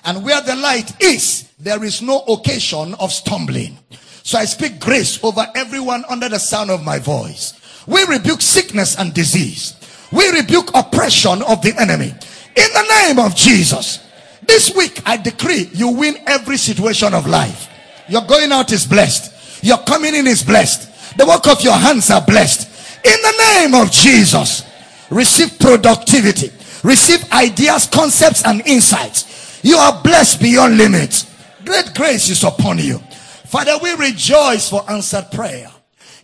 And where the light is, there is no occasion of stumbling. So I speak grace over everyone under the sound of my voice. We rebuke sickness and disease. We rebuke oppression of the enemy. In the name of Jesus. This week I decree you win every situation of life. Your going out is blessed. Your coming in is blessed. The work of your hands are blessed. In the name of Jesus. Receive productivity. Receive ideas, concepts, and insights. You are blessed beyond limits. Great grace is upon you. Father, we rejoice for answered prayer.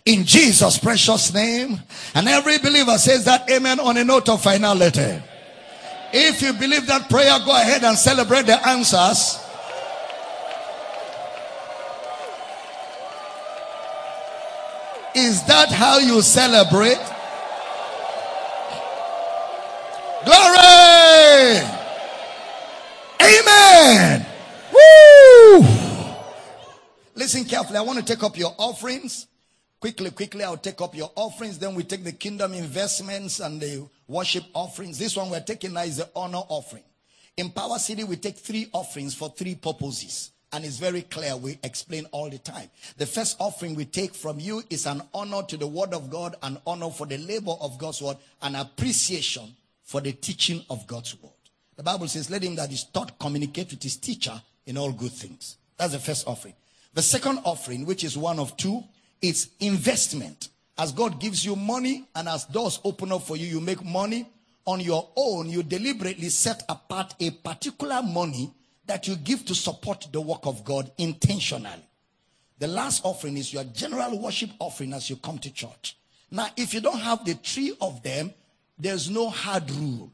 In Jesus' precious name. And every believer says that amen on a note of finality. If you believe that prayer, go ahead and celebrate the answers. Is that how you celebrate? Glory! Amen! Woo! Listen carefully. I want to take up your offerings. Quickly, quickly, I'll take up your offerings. Then we take the kingdom investments and the worship offerings. This one we're taking now is the honor offering. In Power City, we take three offerings for three purposes. And it's very clear. We explain all the time. The first offering we take from you is an honor to the word of God, an honor for the labor of God's word, an appreciation for the teaching of God's word. The Bible says, let him that is taught communicate with his teacher in all good things. That's the first offering. The second offering, which is one of two, is investment. As God gives you money and as doors open up for you, you make money on your own. You deliberately set apart a particular money that you give to support the work of God intentionally. The last offering is your general worship offering as you come to church. Now, if you don't have the three of them, there's no hard rule.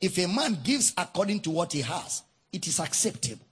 If a man gives according to what he has, it is acceptable.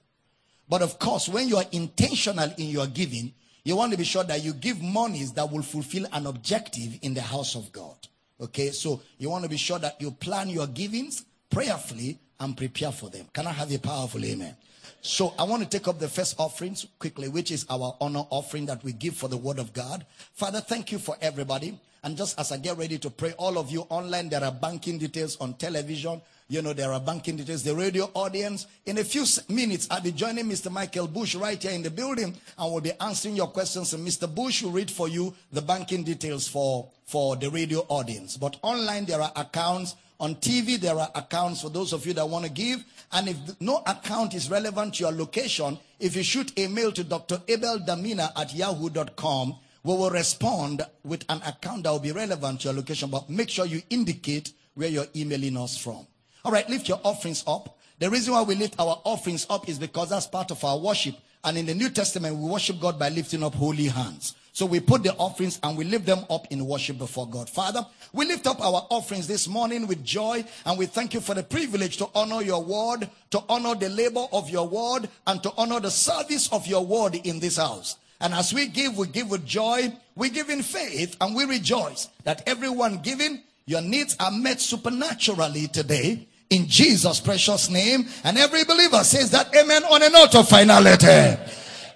But of course, when you are intentional in your giving, you want to be sure that you give monies that will fulfill an objective in the house of God. Okay, so you want to be sure that you plan your givings prayerfully and prepare for them. Can I have a powerful amen? So I want to take up the first offerings quickly, which is our honor offering that we give for the word of God. Father, thank you for everybody. And just as I get ready to pray, all of you online, there are banking details on television. You know, there are banking details, the radio audience. In a few minutes, I'll be joining Mr. Michael Bush right here in the building and we'll be answering your questions. And Mr. Bush will read for you the banking details for, for the radio audience. But online, there are accounts. On TV, there are accounts for those of you that want to give. And if no account is relevant to your location, if you shoot a mail to Dr. Abel Damina at yahoo.com, we will respond with an account that will be relevant to your location. But make sure you indicate where you're emailing us from. All right, lift your offerings up. The reason why we lift our offerings up is because that's part of our worship. And in the New Testament, we worship God by lifting up holy hands. So we put the offerings and we lift them up in worship before God. Father, we lift up our offerings this morning with joy and we thank you for the privilege to honor your word, to honor the labor of your word, and to honor the service of your word in this house. And as we give, we give with joy, we give in faith, and we rejoice that everyone giving, your needs are met supernaturally today in Jesus' precious name. And every believer says that amen on a note of finality.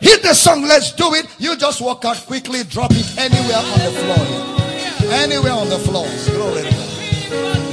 Hit the song, let's do it. You just walk out quickly, drop it anywhere on the floor. Anywhere on the floor. Glory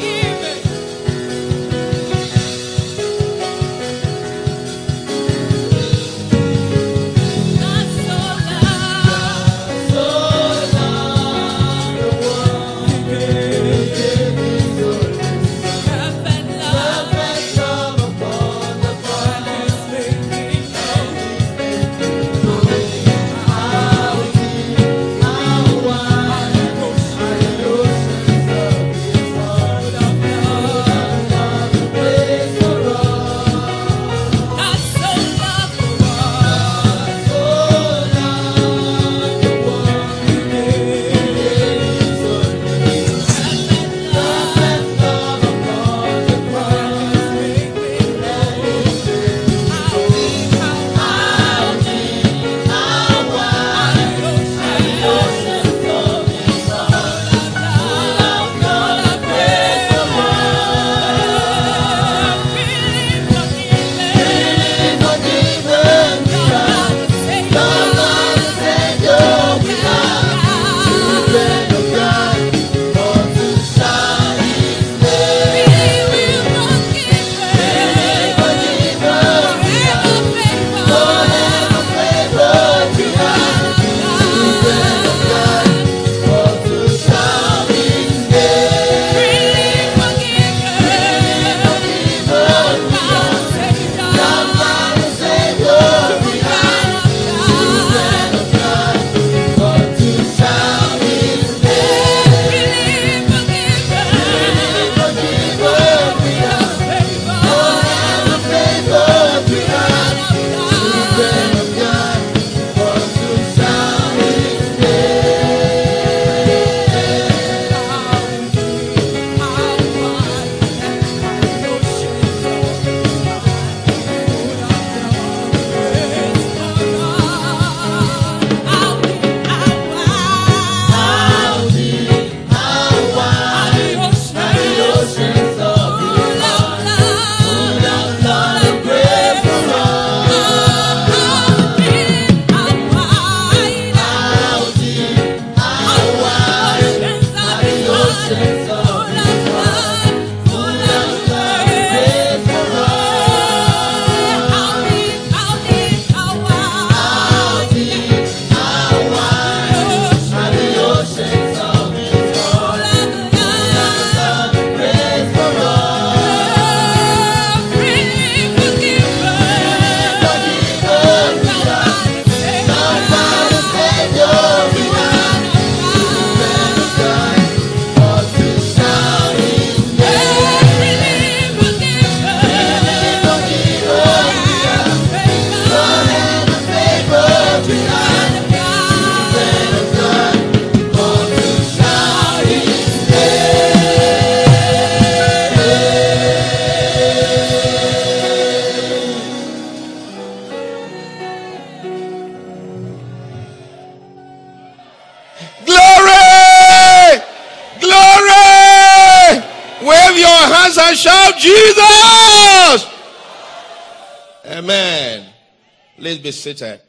Seated.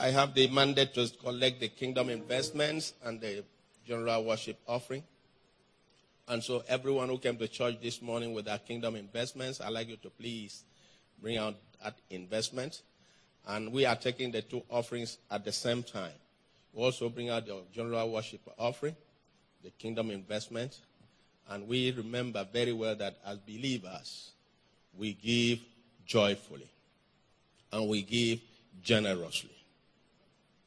I have the mandate to collect the kingdom investments and the general worship offering. And so, everyone who came to church this morning with their kingdom investments, I'd like you to please bring out that investment. And we are taking the two offerings at the same time. We also bring out the general worship offering, the kingdom investment. And we remember very well that as believers, we give joyfully and we give generously.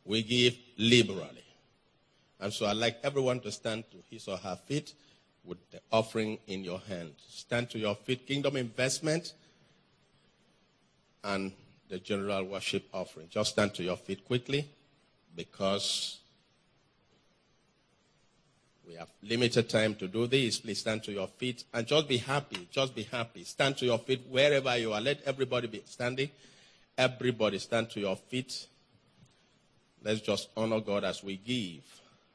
We give liberally. And so I'd like everyone to stand to his or her feet with the offering in your hand. Stand to your feet. Kingdom investment and the general worship offering. Just stand to your feet quickly because we have limited time to do this. Please stand to your feet and just be happy. Just be happy. Stand to your feet wherever you are. Let everybody be standing. Everybody stand to your feet. Let's just honor God as we give.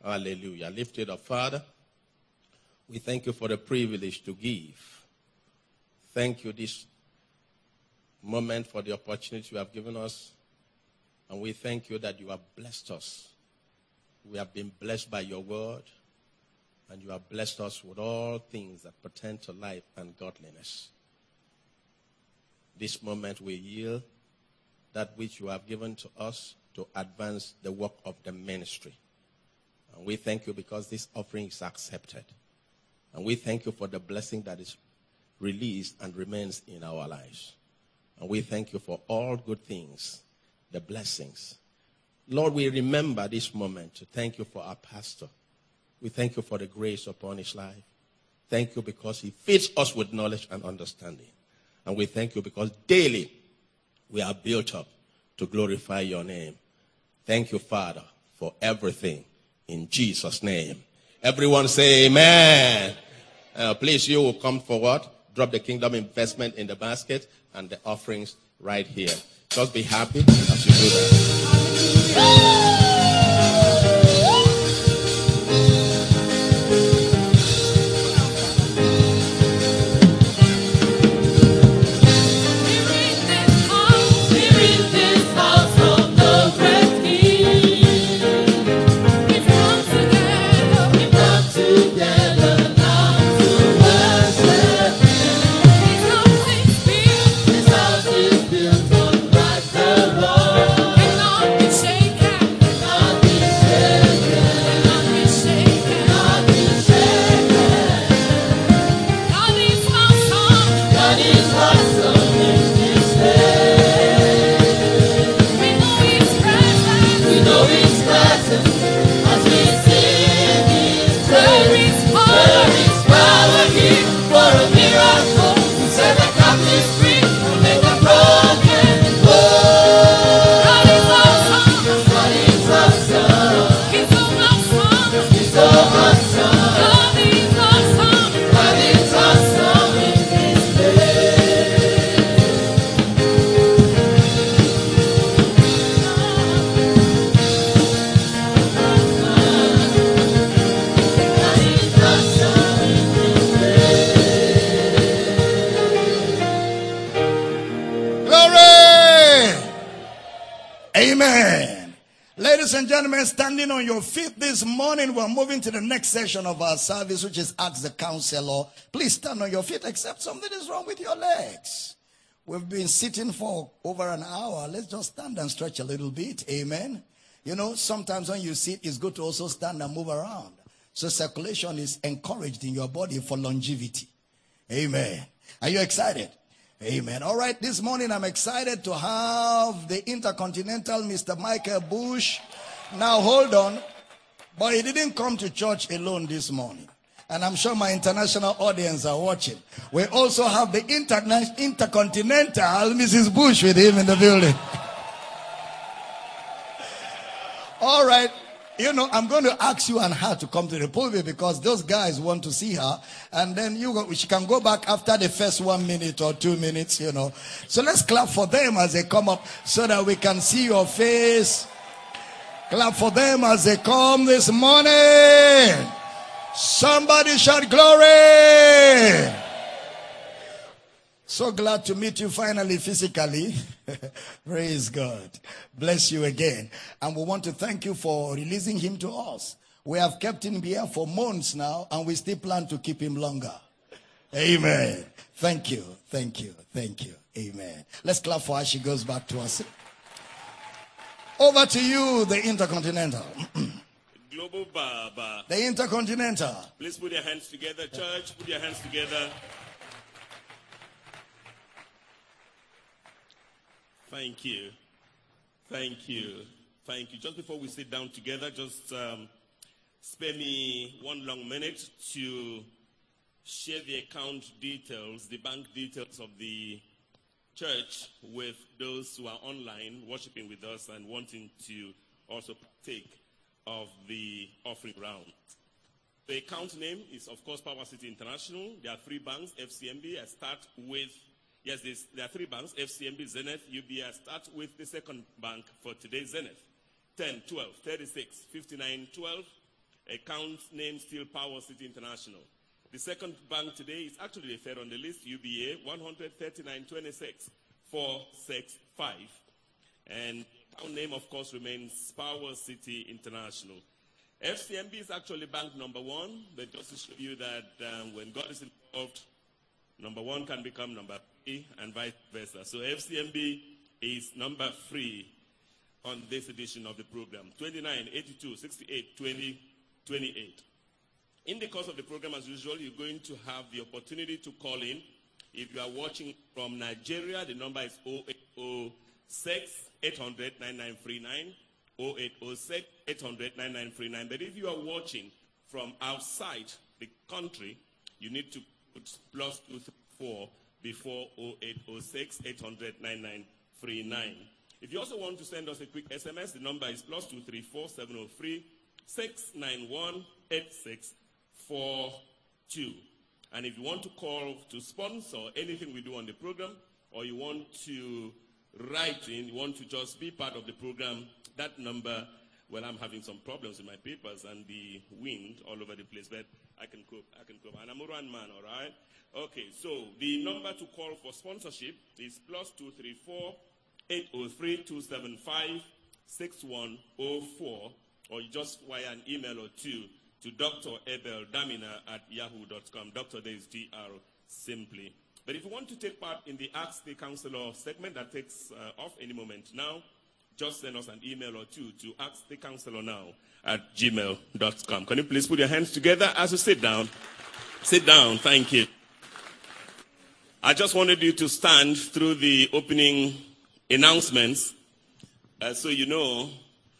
Hallelujah. Lift it up, Father. We thank you for the privilege to give. Thank you this moment for the opportunity you have given us. And we thank you that you have blessed us. We have been blessed by your word. And you have blessed us with all things that pertain to life and godliness. This moment we yield that which you have given to us to advance the work of the ministry. And we thank you because this offering is accepted. And we thank you for the blessing that is released and remains in our lives. And we thank you for all good things, the blessings. Lord, we remember this moment to thank you for our pastor. We thank you for the grace upon his life. Thank you because he feeds us with knowledge and understanding. And we thank you because daily we are built up to glorify your name. Thank you, Father, for everything in Jesus' name. Everyone say amen. Uh, please, you will come forward, drop the kingdom investment in the basket and the offerings right here. Just be happy as you do that. Next session of our service, which is Ask the Counselor. Please stand on your feet, except something is wrong with your legs. We've been sitting for over an hour. Let's just stand and stretch a little bit. Amen. You know, sometimes when you sit, it's good to also stand and move around. So circulation is encouraged in your body for longevity. Amen. Are you excited? Amen. All right, this morning I'm excited to have the Intercontinental Mr. Michael Bush. Now hold on. But he didn't come to church alone this morning. And I'm sure my international audience are watching. We also have the interna- Intercontinental Mrs. Bush with him in the building. (laughs) All right. You know, I'm going to ask you and her to come to the pulpit because those guys want to see her. And then you go, she can go back after the first one minute or two minutes, you know. So let's clap for them as they come up so that we can see your face. Clap for them as they come this morning. Somebody shout glory. So glad to meet you finally physically. (laughs) Praise God. Bless you again. And we want to thank you for releasing him to us. We have kept him here for months now and we still plan to keep him longer. Amen. Thank you. Thank you. Thank you. Amen. Let's clap for her. She goes back to us. Over to you, the Intercontinental. Global Baba. The Intercontinental. Please put your hands together, church. Put your hands together. Thank you. Thank you. Thank you. Just before we sit down together, just um, spare me one long minute to share the account details, the bank details of the church with those who are online worshiping with us and wanting to also partake of the offering round. The account name is, of course, Power City International. There are three banks, FCMB. I start with, yes, there are three banks, FCMB, Zenith, UBI. I start with the second bank for today, Zenith. 10, 12, 36, 59, 12. Account name still Power City International. The second bank today is actually third on the list, UBA, 13926, 465. And our name, of course, remains Power City International. FCMB is actually bank number one, but just to show you that um, when God is involved, number one can become number three and vice versa. So FCMB is number three on this edition of the program 29, 82, 68, 20, 28. In the course of the program, as usual, you're going to have the opportunity to call in. If you are watching from Nigeria, the number is 0806 800 9939. 0806 800 9939. But if you are watching from outside the country, you need to put plus 234 before 0806 800 9939. If you also want to send us a quick SMS, the number is plus 234 703 691 8642. And if you want to call to sponsor anything we do on the program, or you want to write in, you want to just be part of the program, that number, well, I'm having some problems with my papers and the wind all over the place, but I can cope, I can cope. And I'm a run man, all right? Okay, so the number to call for sponsorship is plus 234 803 275 6104, or just wire an email or two to Dr. Abel Damina at yahoo.com. Dr. there is DR simply. But if you want to take part in the Ask the Counselor segment that takes uh, off any moment now, just send us an email or two to Ask the Counselor now at gmail.com. Can you please put your hands together as you sit down? Sit down. Thank you. I just wanted you to stand through the opening announcements uh, so you know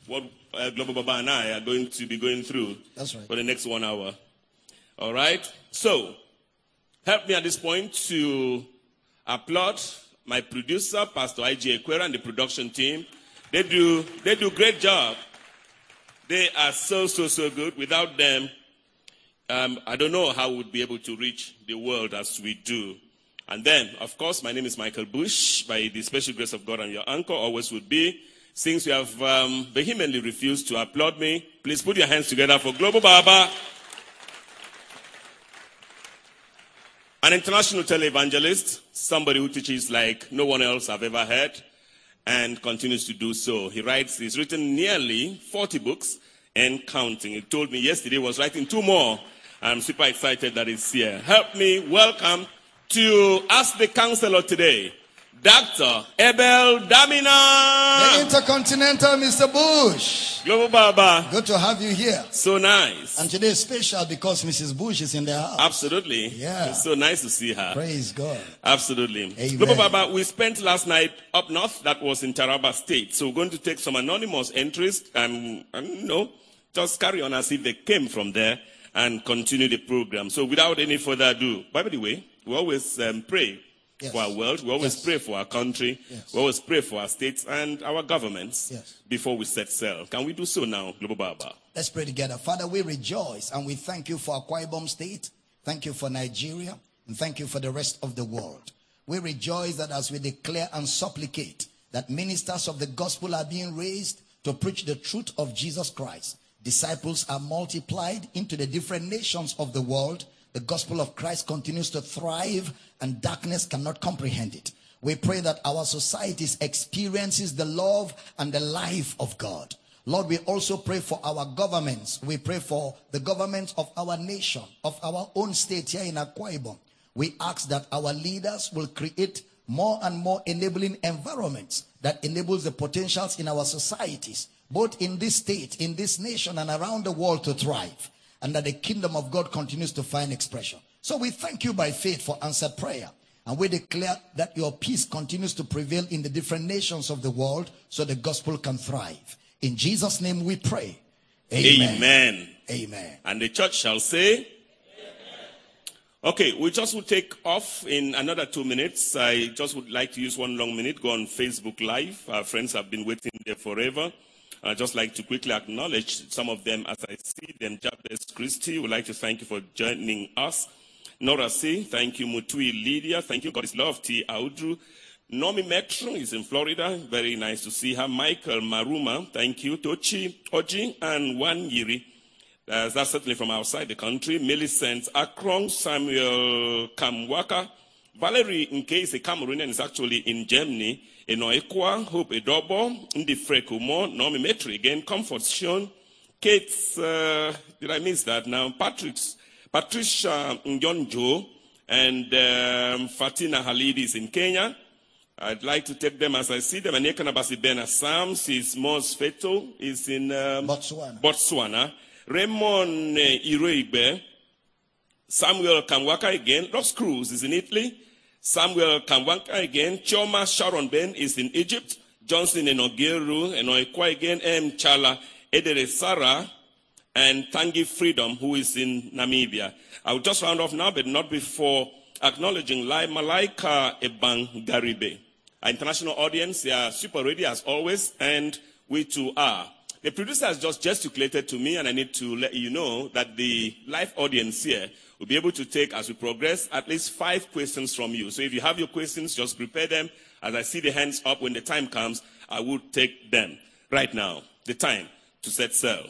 what uh, Global Baba and I are going to be going through That's right. for the next one hour. All right? So, help me at this point to applaud my producer, Pastor I.J. Equera, and the production team. They do, they do great job. They are so, so, so good. Without them, um, I don't know how we'd be able to reach the world as we do. And then, of course, my name is Michael Bush. By the special grace of God, I'm your anchor, always would be. Since you have um, vehemently refused to applaud me, please put your hands together for Global Baba, an international televangelist, somebody who teaches like no one else I've ever heard, and continues to do so. He writes, he's written nearly 40 books and counting. He told me yesterday he was writing two more. I'm super excited that he's here. Help me welcome to Ask the Counselor today, Dr. Abel Damina. The. Intercontinental Mr. Bush. Global Baba. Good to have you here. So nice. And today is special because Mrs. Bush is in the house. Absolutely. Yeah. It's so nice to see her. Praise God. Absolutely. Amen. Global Baba, we spent last night up north. That was in Taraba State. So we're going to take some anonymous entries and, and you know, just carry on as if they came from there and continue the program. So without any further ado, by the way, we always um, pray Yes. for our world. We always Yes. pray for our country. Yes. We always pray for our states and our governments before we set sail. Can we do so now, Global Baba? Let's pray together. Father, we rejoice and we thank you for Akwa State. Thank you for Nigeria. And thank you for the rest of the world. We rejoice that as we declare and supplicate that ministers of the gospel are being raised to preach the truth of Jesus Christ. Disciples are multiplied into the different nations of the world. The gospel of Christ continues to thrive and darkness cannot comprehend it. We pray that our societies experiences the love and the life of God. Lord, we also pray for our governments. We pray for the governments of our nation, of our own state here in Akwa Ibom. We ask that our leaders will create more and more enabling environments that enables the potentials in our societies, both in this state, in this nation, and around the world to thrive, and that the kingdom of God continues to find expression. So we thank you by faith for answered prayer. And we declare that your peace continues to prevail in the different nations of the world so the gospel can thrive. In Jesus' name we pray. Amen. Amen. And the church shall say, Okay, we just will take off in another two minutes. I just would like to use one long minute, go on Facebook Live. Our friends have been waiting there forever. I'd just like to quickly acknowledge some of them as I see them. Jabez Christie, would like to thank you for joining us. Nora C, thank you. Mutui Lydia, thank you. God is love. T. Audru. Nomi Metro is in Florida. Very nice to see her. Michael Maruma, thank you. Tochi Oji and Wan Yiri. Uh, that's certainly from outside the country. Millicent Akron, Samuel Kamwaka, Valerie Nke is a Cameroonian, is actually in Germany. Enoikwa, Hope Edobo, Ndi Frekumo, Nomi Metri again, Comfort Sean, Kate, uh, did I miss that now? Patrick's, Patricia Njonjo, and um, Fatina Halid is in Kenya. I'd like to take them as I see them. And Ekanabasi Ben Sams is Mos Feto, is in um, Botswana. Botswana. Raymond uh, Iroigbe, Samuel Kamwaka again. Ross Cruz is in Italy. Samuel Kamwaka again. Choma Sharon Ben is in Egypt. Johnson Enogeru, Enoikwa again. M. Chala, Edere Sarah, and Tangi Freedom, who is in Namibia. I will just round off now, but not before acknowledging Lai Malaika Ebang Garibe. Our international audience, they are super ready as always, and we too are. The producer has just gesticulated to me, and I need to let you know that the live audience here will be able to take, as we progress, at least five questions from you. So if you have your questions, just prepare them. As I see the hands up when the time comes, I will take them. Right now, the time to set sail.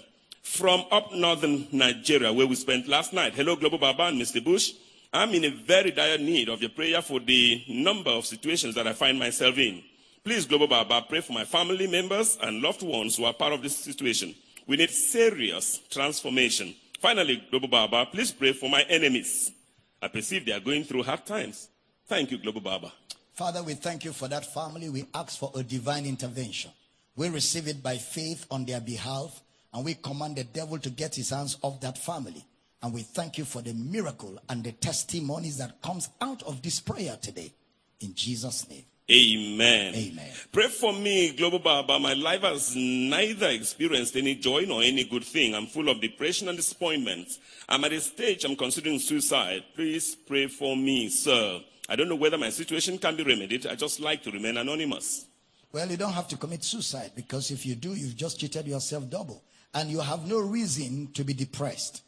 From up northern Nigeria, where we spent last night. Hello, Global Baba and Mr. Bush. I'm in a very dire need of your prayer for the number of situations that I find myself in. Please, Global Baba, pray for my family members and loved ones who are part of this situation. We need serious transformation. Finally, Global Baba, please pray for my enemies. I perceive they are going through hard times. Thank you, Global Baba. Father, we thank you for that family. We ask for a divine intervention. We receive it by faith on their behalf, and we command the devil to get his hands off that family. And we thank you for the miracle and the testimonies that comes out of this prayer today. In Jesus' name. Amen. Amen. Pray for me, Global Baba. My life has neither experienced any joy nor any good thing. I'm full of depression and disappointment. I'm at a stage I'm considering suicide. Please pray for me, sir. I don't know whether my situation can be remedied. I just like to remain anonymous. Well, you don't have to commit suicide because if you do, you've just cheated yourself double. And you have no reason to be depressed.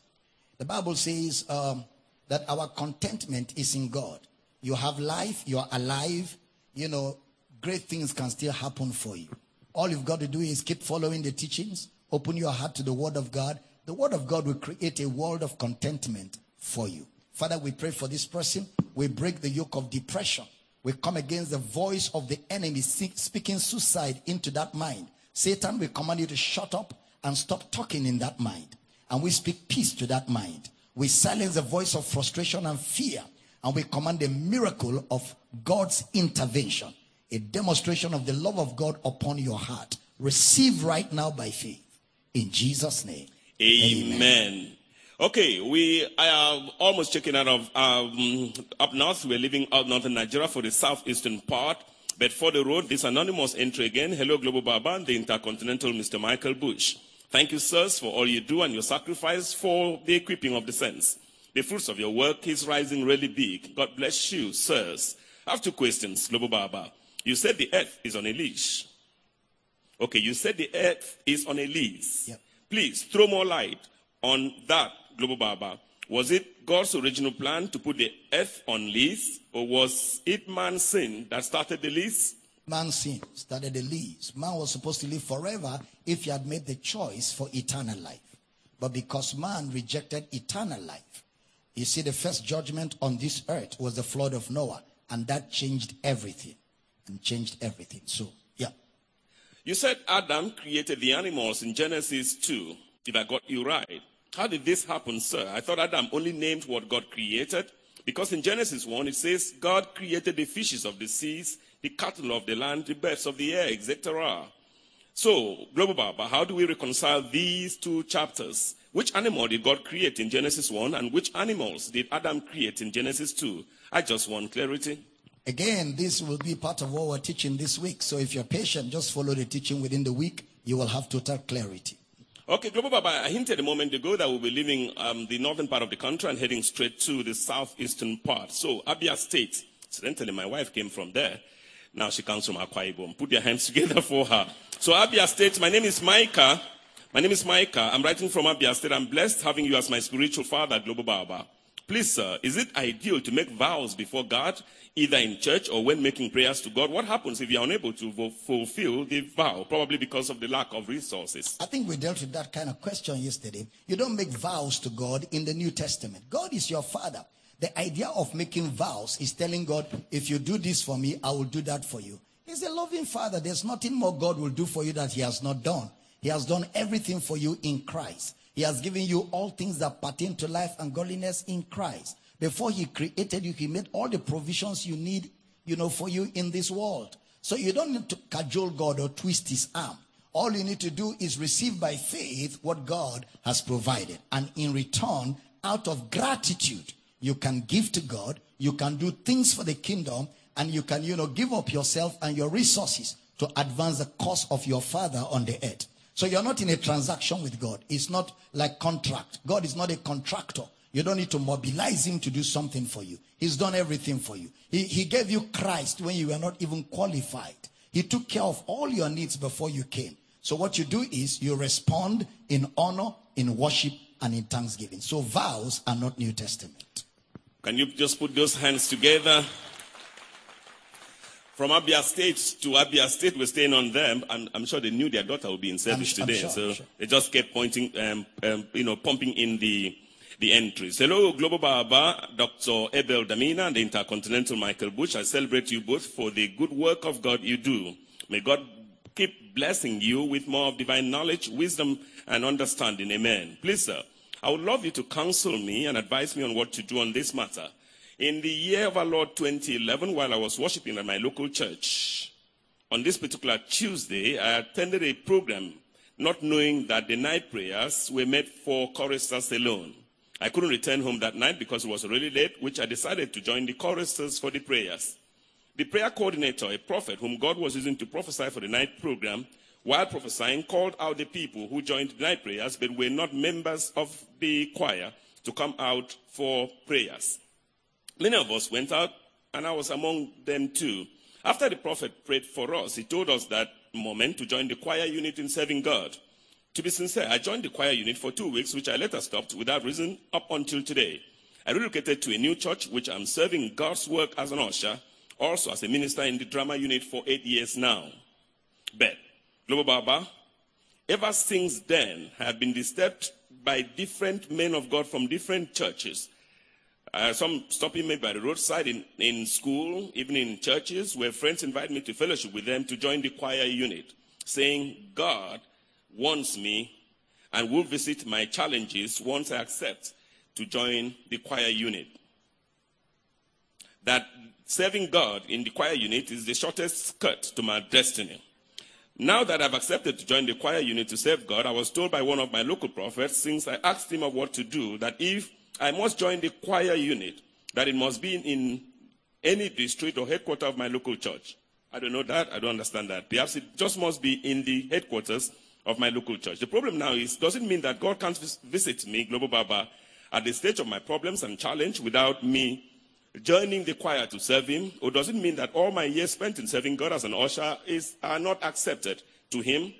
The Bible says um, that our contentment is in God. You have life, you are alive, you know, great things can still happen for you. All you've got to do is keep following the teachings, open your heart to the Word of God. The Word of God will create a world of contentment for you. Father, we pray for this person. We break the yoke of depression. We come against the voice of the enemy speaking suicide into that mind. Satan, we command you to shut up and stop talking in that mind. And we speak peace to that mind. We silence the voice of frustration and fear. And we command a miracle of God's intervention, a demonstration of the love of God upon your heart. Receive right now by faith. In Jesus' name. Amen. Okay, we are almost checking out of um, up north. We're leaving out northern Nigeria for the southeastern part. But for the road, this anonymous entry again. Hello, Global Baba the Intercontinental Mr. Michael Bush. Thank you, sirs, for all you do and your sacrifice for the equipping of the saints. The fruits of your work is rising really big. God bless you, sirs. I have two questions, Global Baba. You said the earth is on a leash. Okay, you said the earth is on a leash. Yep. Please throw more light on that, Global Baba. Was it God's original plan to put the earth on lease, or was it man's sin that started the lease? Man sinned, started the leaves. Man was supposed to live forever if he had made the choice for eternal life. But because man rejected eternal life, you see, the first judgment on this earth was the flood of Noah, and that changed everything. And changed everything. So, yeah. You said Adam created the animals in Genesis 2, if I got you right. How did this happen, sir? I thought Adam only named what God created. Because in Genesis 1, it says, God created the fishes of the seas, the cattle of the land, the birds of the air, etc. So, Global Baba, how do we reconcile these two chapters? Which animal did God create in Genesis 1 and which animals did Adam create in Genesis 2? I just want clarity. Again, this will be part of what we're teaching this week. So if you're patient, just follow the teaching within the week. You will have total clarity. Okay, Global Baba, I hinted a moment ago that we'll be leaving um, the northern part of the country and heading straight to the southeastern part. So, Abia State, incidentally, my wife came from there. Now she comes from Akwa Ibom. Put your hands together for her. So, Abia State, my name is Micah. My name is Micah. I'm writing from Abia State. I'm blessed having you as my spiritual father, Global Baba. Please, sir, is it ideal to make vows before God, either in church or when making prayers to God? What happens if you're unable to vo- fulfill the vow, probably because of the lack of resources? I think we dealt with that kind of question yesterday. You don't make vows to God in the New Testament. God is your father. The idea of making vows is telling God, if you do this for me, I will do that for you. He's a loving father. There's nothing more God will do for you that he has not done. He has done everything for you in Christ. He has given you all things that pertain to life and godliness in Christ. Before he created you, he made all the provisions you need, you know, for you in this world. So you don't need to cajole God or twist his arm. All you need to do is receive by faith what God has provided. And in return, out of gratitude, you can give to God, you can do things for the kingdom, and you can, you know, give up yourself and your resources to advance the cause of your father on the earth. So you're not in a transaction with God. It's not like contract. God is not a contractor. You don't need to mobilize him to do something for you. He's done everything for you. He, he gave you Christ when you were not even qualified. He took care of all your needs before you came. So what you do is you respond in honor, in worship, and in thanksgiving. So vows are not New Testament. Can you just put those hands together? From Abia State to Abia State, we're staying on them. I'm, I'm sure they knew their daughter would be in service I'm today, sure, so I'm sure. they just kept pointing, um, um, you know, pumping in the the entries. Hello, Global Baba, Dr. Abel Damina, and the Intercontinental Michael Bush. I celebrate you both for the good work of God you do. May God keep blessing you with more of divine knowledge, wisdom, and understanding. Amen. Please, sir, I would love you to counsel me and advise me on what to do on this matter. In the year of our Lord 2011, while I was worshiping at my local church, on this particular Tuesday, I attended a program not knowing that the night prayers were meant for choristers alone. I couldn't return home that night because it was really late, which I decided to join the choristers for the prayers. The prayer coordinator, a prophet whom God was using to prophesy for the night program, while prophesying, called out the people who joined the night prayers but were not members of the choir to come out for prayers. Many of us went out, and I was among them too. After the prophet prayed for us, he told us that moment to join the choir unit in serving God. To be sincere, I joined the choir unit for two weeks, which I later stopped without reason up until today. I relocated to a new church, which I'm serving God's work as an usher, also as a minister in the drama unit for eight years now. But, Global Baba, ever since then, I have been disturbed by different men of God from different churches. Uh, some stopping me by the roadside in, in school, even in churches, where friends invite me to fellowship with them to join the choir unit, saying, God wants me and will visit my challenges once I accept to join the choir unit. That serving God in the choir unit is the shortest cut to my destiny. Now that I've accepted to join the choir unit to serve God, I was told by one of my local prophets, since I asked him of what to do, that if I must join the choir unit, that it must be in any district or headquarter of my local church. I don't know that. I don't understand that. Perhaps it just must be in the headquarters of my local church. The problem now is, does it mean that God can't vis- visit me, Global Baba, at the stage of my problems and challenge without me joining the choir to serve him? Or does it mean that all my years spent in serving God as an usher is, are not accepted to him?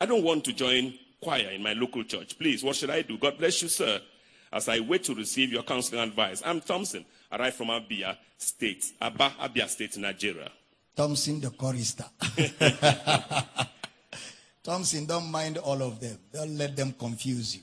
I don't want to join choir in my local church. Please, what should I do? God bless you, sir, as I wait to receive your counseling advice. I'm Thompson, arrived from Abia State, Aba, Abia State, Nigeria. Thompson the chorister. (laughs) Thompson, don't mind all of them. Don't let them confuse you.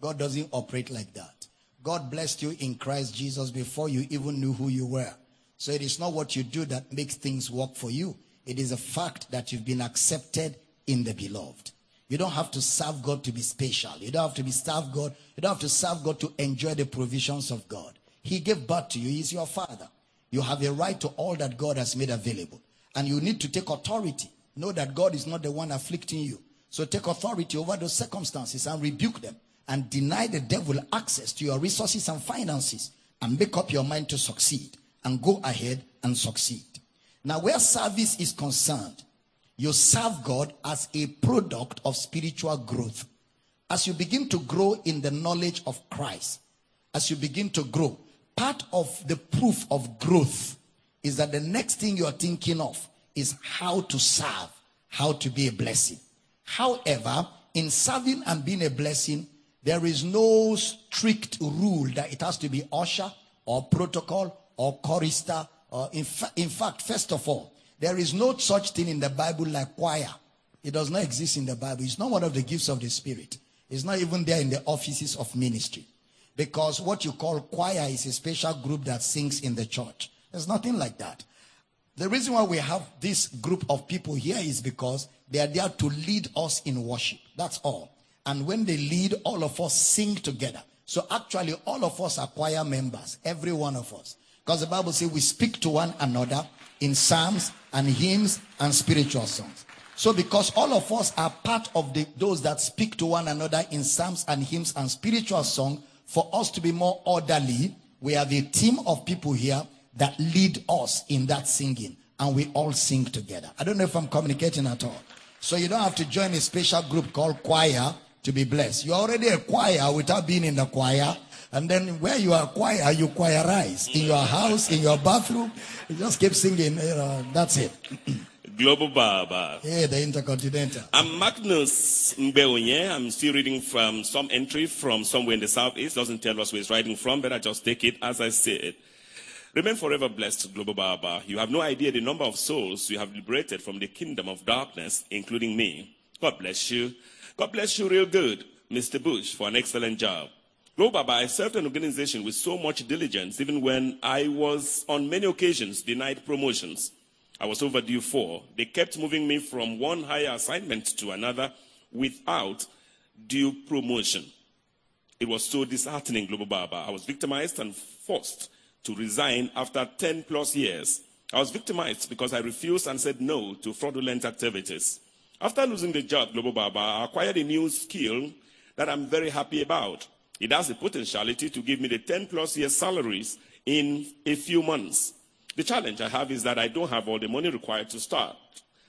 God doesn't operate like that. God blessed you in Christ Jesus before you even knew who you were. So it is not what you do that makes things work for you. It is a fact that you've been accepted in the beloved. You don't have to serve God to be special. You don't have to be serve God. You don't have to serve God to enjoy the provisions of God. He gave birth to you. He's your father. You have a right to all that God has made available. And you need to take authority. Know that God is not the one afflicting you. So take authority over those circumstances and rebuke them and deny the devil access to your resources and finances and make up your mind to succeed and go ahead and succeed. Now, where service is concerned, you serve God as a product of spiritual growth. As you begin to grow in the knowledge of Christ, as you begin to grow, part of the proof of growth is that the next thing you are thinking of is how to serve, how to be a blessing. However, in serving and being a blessing, there is no strict rule that it has to be usher or protocol or chorister. Or in, fa- in fact, first of all, there is no such thing in the Bible like choir. It does not exist in the Bible. It's not one of the gifts of the Spirit. It's not even there in the offices of ministry. Because what you call choir is a special group that sings in the church. There's nothing like that. The reason why we have this group of people here is because they are there to lead us in worship. That's all. And when they lead, all of us sing together. So actually, all of us are choir members, every one of us. Because the Bible says we speak to one another in psalms and hymns and spiritual songs. So because all of us are part of the, those that speak to one another in psalms and hymns and spiritual song, for us to be more orderly, we have a team of people here that lead us in that singing. And we all sing together. I don't know if I'm communicating at all. So you don't have to join a special group called choir to be blessed. You're already a choir without being in the choir. And then where you are choir, you choirize. In your house, in your bathroom, you just keep singing. You know, that's it. (clears throat) Global Baba. Yeah, the Intercontinental. I'm Magnus Mbeonye. I'm still reading from some entry from somewhere in the southeast. Doesn't tell us where it's writing from, but I just take it as I say it. Remain forever blessed, Global Baba. You have no idea the number of souls you have liberated from the kingdom of darkness, including me. God bless you. God bless you real good, Mr. Bush, for an excellent job. Global Baba, I served an organization with so much diligence, even when I was on many occasions denied promotions. I was overdue for. They kept moving me from one higher assignment to another without due promotion. It was so disheartening, Global Baba. I was victimized and forced to resign after 10 plus years. I was victimized because I refused and said no to fraudulent activities. After losing the job, Global Baba, I acquired a new skill that I'm very happy about. It has the potentiality to give me the 10 plus years salaries in a few months. The challenge I have is that I don't have all the money required to start.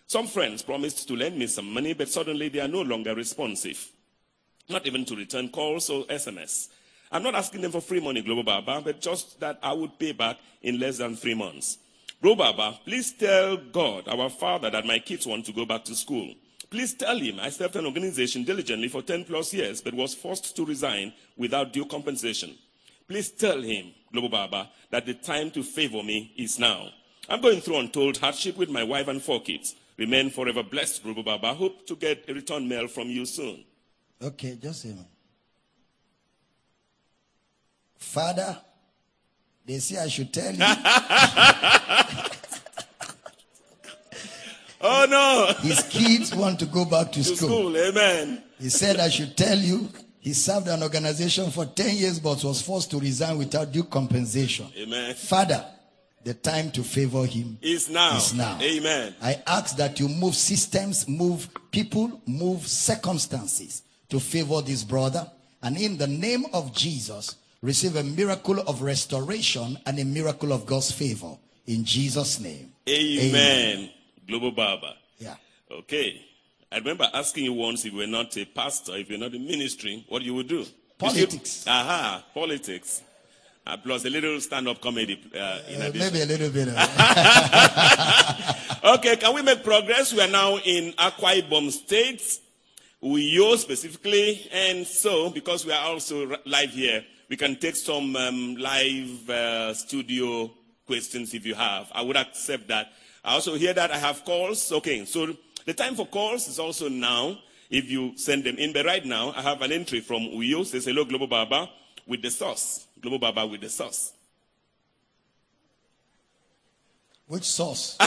Some friends promised to lend me some money, but suddenly they are no longer responsive. Not even to return calls or SMS. I'm not asking them for free money, Global Baba, but just that I would pay back in less than three months. Global Baba, please tell God, our Father, that my kids want to go back to school. Please tell him I served an organization diligently for 10 plus years, but was forced to resign without due compensation. Please tell him, Global Baba, that the time to favor me is now. I'm going through untold hardship with my wife and four kids. Remain forever blessed, Global Baba. Hope to get a return mail from you soon. Okay, just a minute. Father, they say I should tell you (laughs) Oh no! his kids want to go back to to school. school, amen. He said I should tell you he served an organization for 10 years but was forced to resign without due compensation. Amen. Father, the time to favor him Is now. is now. Amen. I ask that you move systems, move people, move circumstances to favor this brother. And in the name of Jesus, receive a miracle of restoration and a miracle of God's favor. In Jesus' name. Amen. Global Baba. Yeah. Okay. I remember asking you once if you were not a pastor, if you're not in ministry, what you would do. Politics. Aha, politics. Uh, plus a little stand-up comedy uh, in Uh, addition. maybe a little bit. Of, (laughs) Okay, can we make progress? We are now in Akwa Ibom State, Uyo specifically, and so because we are also r- live here, we can take some um, live uh, studio questions if you have. I would accept that. I also hear that I have calls. Okay, so the time for calls is also now if you send them in. But right now, I have an entry from Uyo. Says, hello, Global Baba with the sauce. Global Baba with the sauce. Which sauce? (laughs)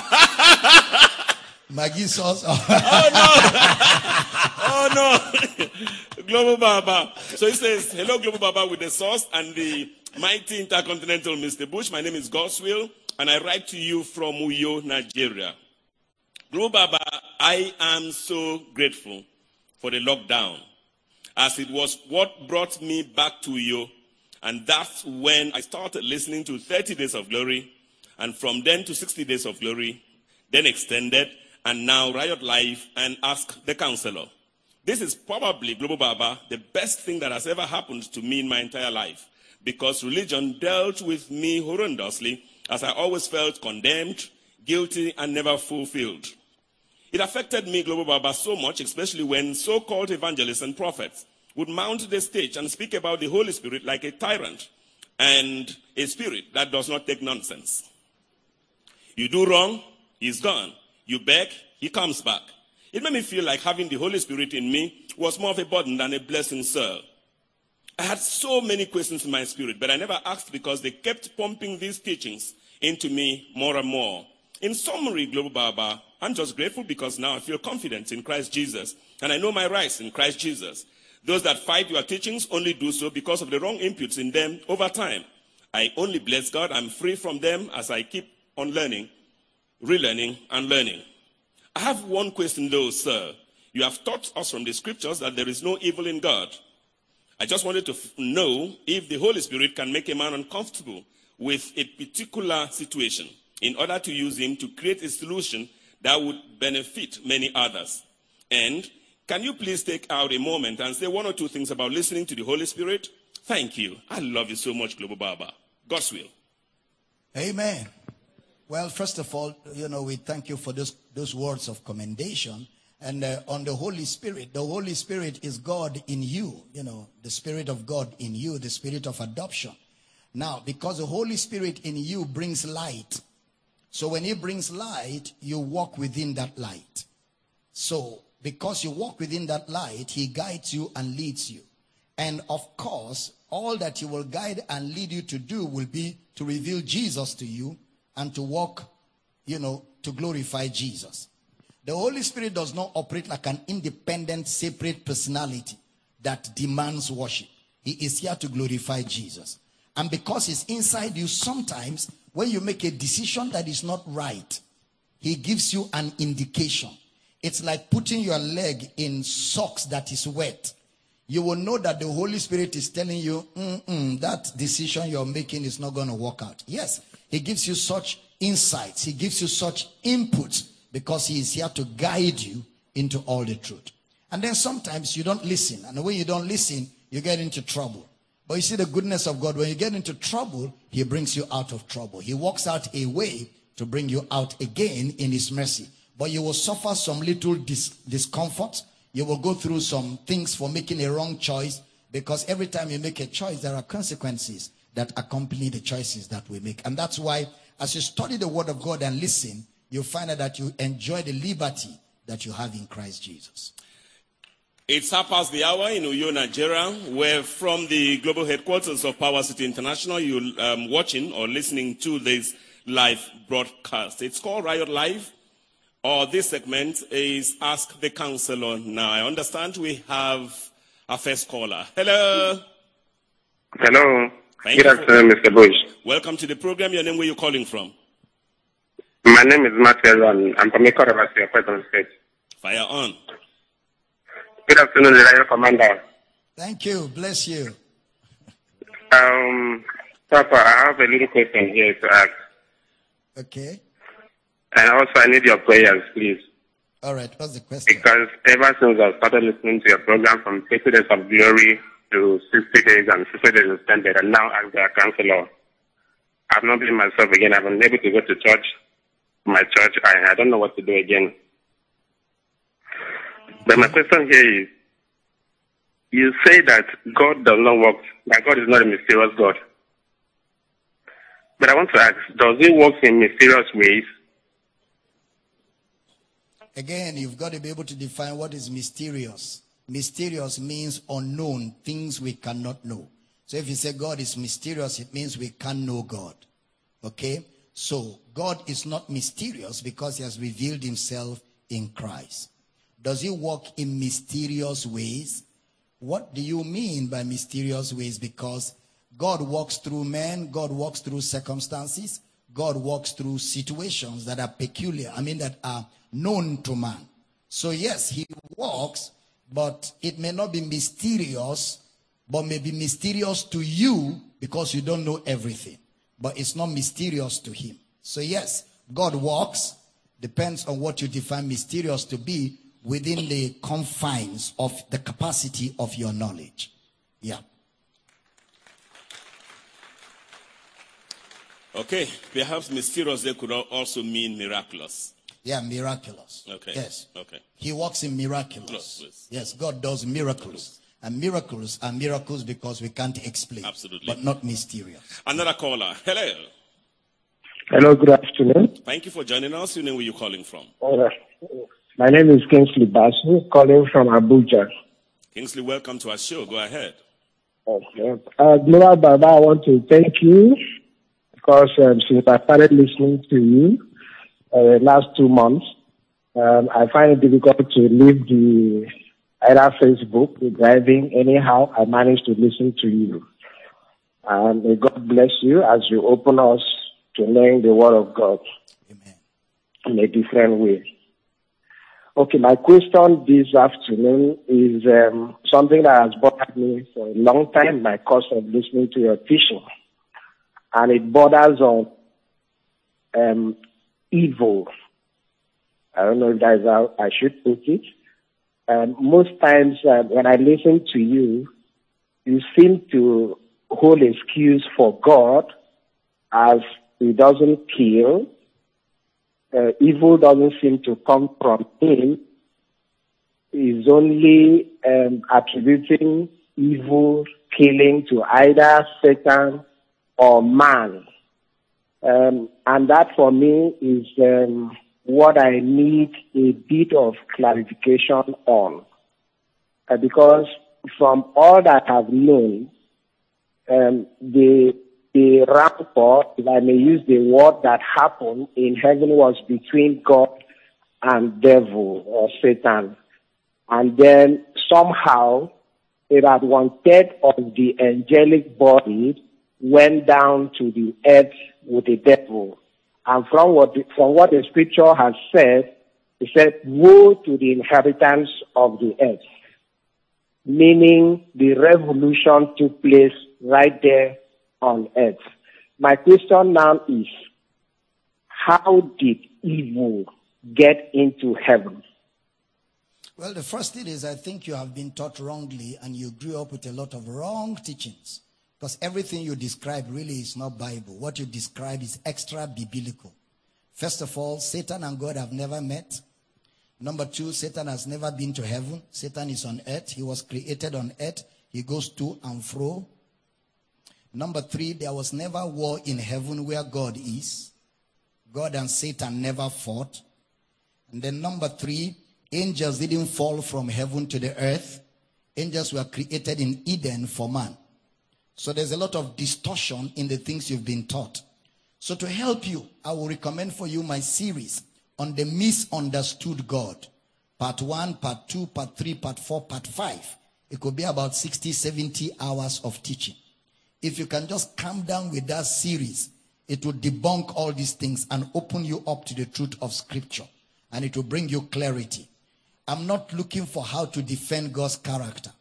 Maggi sauce? Oh no, (laughs) oh no! (laughs) Global Baba. So he says, hello, Global Baba with the sauce and the mighty intercontinental Mr. Bush. My name is Godswill and I write to you from Uyo, Nigeria. Global Baba, I am so grateful for the lockdown as it was what brought me back to Uyo. And that's when I started listening to 30 Days of Glory and from then to 60 Days of Glory, then extended, and now Riot Life and Ask the Counselor. This is probably, Global Baba, the best thing that has ever happened to me in my entire life because religion dealt with me horrendously as I always felt condemned, guilty, and never fulfilled. It affected me, Global Baba, so much, especially when so called evangelists and prophets would mount the stage and speak about the Holy Spirit like a tyrant and a spirit that does not take nonsense. You do wrong, he's gone. You beg, he comes back. It made me feel like having the Holy Spirit in me was more of a burden than a blessing, sir. I had so many questions in my spirit, but I never asked because they kept pumping these teachings into me more and more. In summary, Global Baba, I'm just grateful because now I feel confident in Christ Jesus and I know my rights in Christ Jesus. Those that fight your teachings only do so because of the wrong inputs in them over time. I only bless God. I'm free from them as I keep on learning, relearning, and learning. I have one question though, sir. You have taught us from the scriptures that there is no evil in God. I just wanted to f- know if the Holy Spirit can make a man uncomfortable with a particular situation in order to use him to create a solution that would benefit many others. And can you please take out a moment and say one or two things about listening to the Holy Spirit? Thank you. I love you so much, Global Baba. God's will. Amen. Well, first of all, you know, we thank you for those, those words of commendation. And uh, on the Holy Spirit, the Holy Spirit is God in you, you know, the Spirit of God in you, the Spirit of adoption. Now, because the Holy Spirit in you brings light. So when He brings light, you walk within that light. So, because you walk within that light, He guides you and leads you. And of course, all that He will guide and lead you to do will be to reveal Jesus to you and to walk, you know, to glorify Jesus. The Holy Spirit does not operate like an independent, separate personality that demands worship. He is here to glorify Jesus. And because He's inside you, sometimes when you make a decision that is not right, He gives you an indication. It's like putting your leg in socks that is wet. You will know that the Holy Spirit is telling you, that decision you're making is not going to work out. Yes, He gives you such insights, He gives you such inputs because He is here to guide you into all the truth. And then sometimes you don't listen. And when you don't listen, you get into trouble. But you see the goodness of God. When you get into trouble, He brings you out of trouble. He walks out a way to bring you out again in His mercy. But you will suffer some little dis- discomfort. You will go through some things for making a wrong choice because every time you make a choice, there are consequences that accompany the choices that we make. And that's why, as you study the Word of God and listen, you find out that you enjoy the liberty that you have in Christ Jesus. It's half past the hour in Uyo, Nigeria, where from the global headquarters of Power City International, you're um, watching or listening to this live broadcast. It's called Riot Live, or this segment is Ask the Counselor. Now, I understand we have our first caller. Hello. Hello. Thank Good you for- afternoon, Mr. Bush. Welcome to the program. Your name, where you calling from? My name is Matthew and I'm from Ikoro, Basio, Kweton State. Fire on. Good afternoon, the Royal Commander. Thank you. Bless you. Um, Papa, I have a little question here to ask. Okay. And also, I need your prayers, please. All right. What's the question? Because ever since I started listening to your program from 50 Days of Glory to 60 Days and 60 Days Extended, and now as their counselor, I've not been myself again. I've been able to go to church, my church. I, I don't know what to do again. But my question here is, you say that God does not work, that God is not a mysterious God. But I want to ask, does he work in mysterious ways? Again, you've got to be able to define what is mysterious. Mysterious means unknown, things we cannot know. So if you say God is mysterious, it means we can't know God. Okay? So God is not mysterious because he has revealed himself in Christ. Does he walk in mysterious ways? What do you mean by mysterious ways? Because God walks through men, God walks through circumstances, God walks through situations that are peculiar, I mean, that are known to man. So, yes, he walks, but it may not be mysterious, but may be mysterious to you because you don't know everything. But it's not mysterious to him. So, yes, God walks, depends on what you define mysterious to be within the confines of the capacity of your knowledge. Yeah. Okay, perhaps mysterious there could also mean miraculous. Yeah, miraculous. Okay. Yes. Okay. He works in miraculous. Yes, God does miracles. And miracles are miracles because we can't explain. Absolutely. But not mysterious. Another caller. Hello. Hello, good afternoon. Thank you for joining us. Your name, where you calling from? My name is Kingsley Basu, calling from Abuja. Kingsley, welcome to our show. Go ahead. Okay. Uh, Global Baba, I want to thank you because um, since I started listening to you uh, last two months, um, I find it difficult to leave the either Facebook, driving. Anyhow, I managed to listen to you. And may God bless you as you open us to learn the Word of God Amen. in a different way. Okay, my question this afternoon is um, something that has bothered me for a long time, my course of listening to your teaching. And it borders on um, evil. I don't know if that is how I should put it. Um, most times uh, when I listen to you, you seem to hold excuse for God as he doesn't kill, uh, evil doesn't seem to come from him. He's only um, attributing evil killing to either Satan or man. Um, and that for me is um, what I need a bit of clarification on. Uh, because from all that I've known, um, the the rapport, if I may use the word that happened in heaven was between God and devil or Satan. And then somehow about one third of the angelic body went down to the earth with the devil. And from what the, from what the scripture has said, it said, woe to the inhabitants of the earth. Meaning the revolution took place right there on earth. My question now is, how did evil get into heaven? Well, the first thing is I think you have been taught wrongly and you grew up with a lot of wrong teachings. Because everything you describe really is not Bible. What you describe is extra biblical. First of all, Satan and God have never met. Number two, Satan has never been to heaven. Satan is on earth. He was created on earth. He goes to and fro. Number three, there was never war in heaven where God is. God and Satan never fought. And then number three, angels didn't fall from heaven to the earth. Angels were created in Eden for man. So there's a lot of distortion in the things you've been taught. So to help you, I will recommend for you my series on the misunderstood God. Part one, part two, part three, part four, part five. It could be about 60, 70 hours of teaching. If you can just calm down with that series, it will debunk all these things and open you up to the truth of scripture. And it will bring you clarity. I'm not looking for how to defend God's character.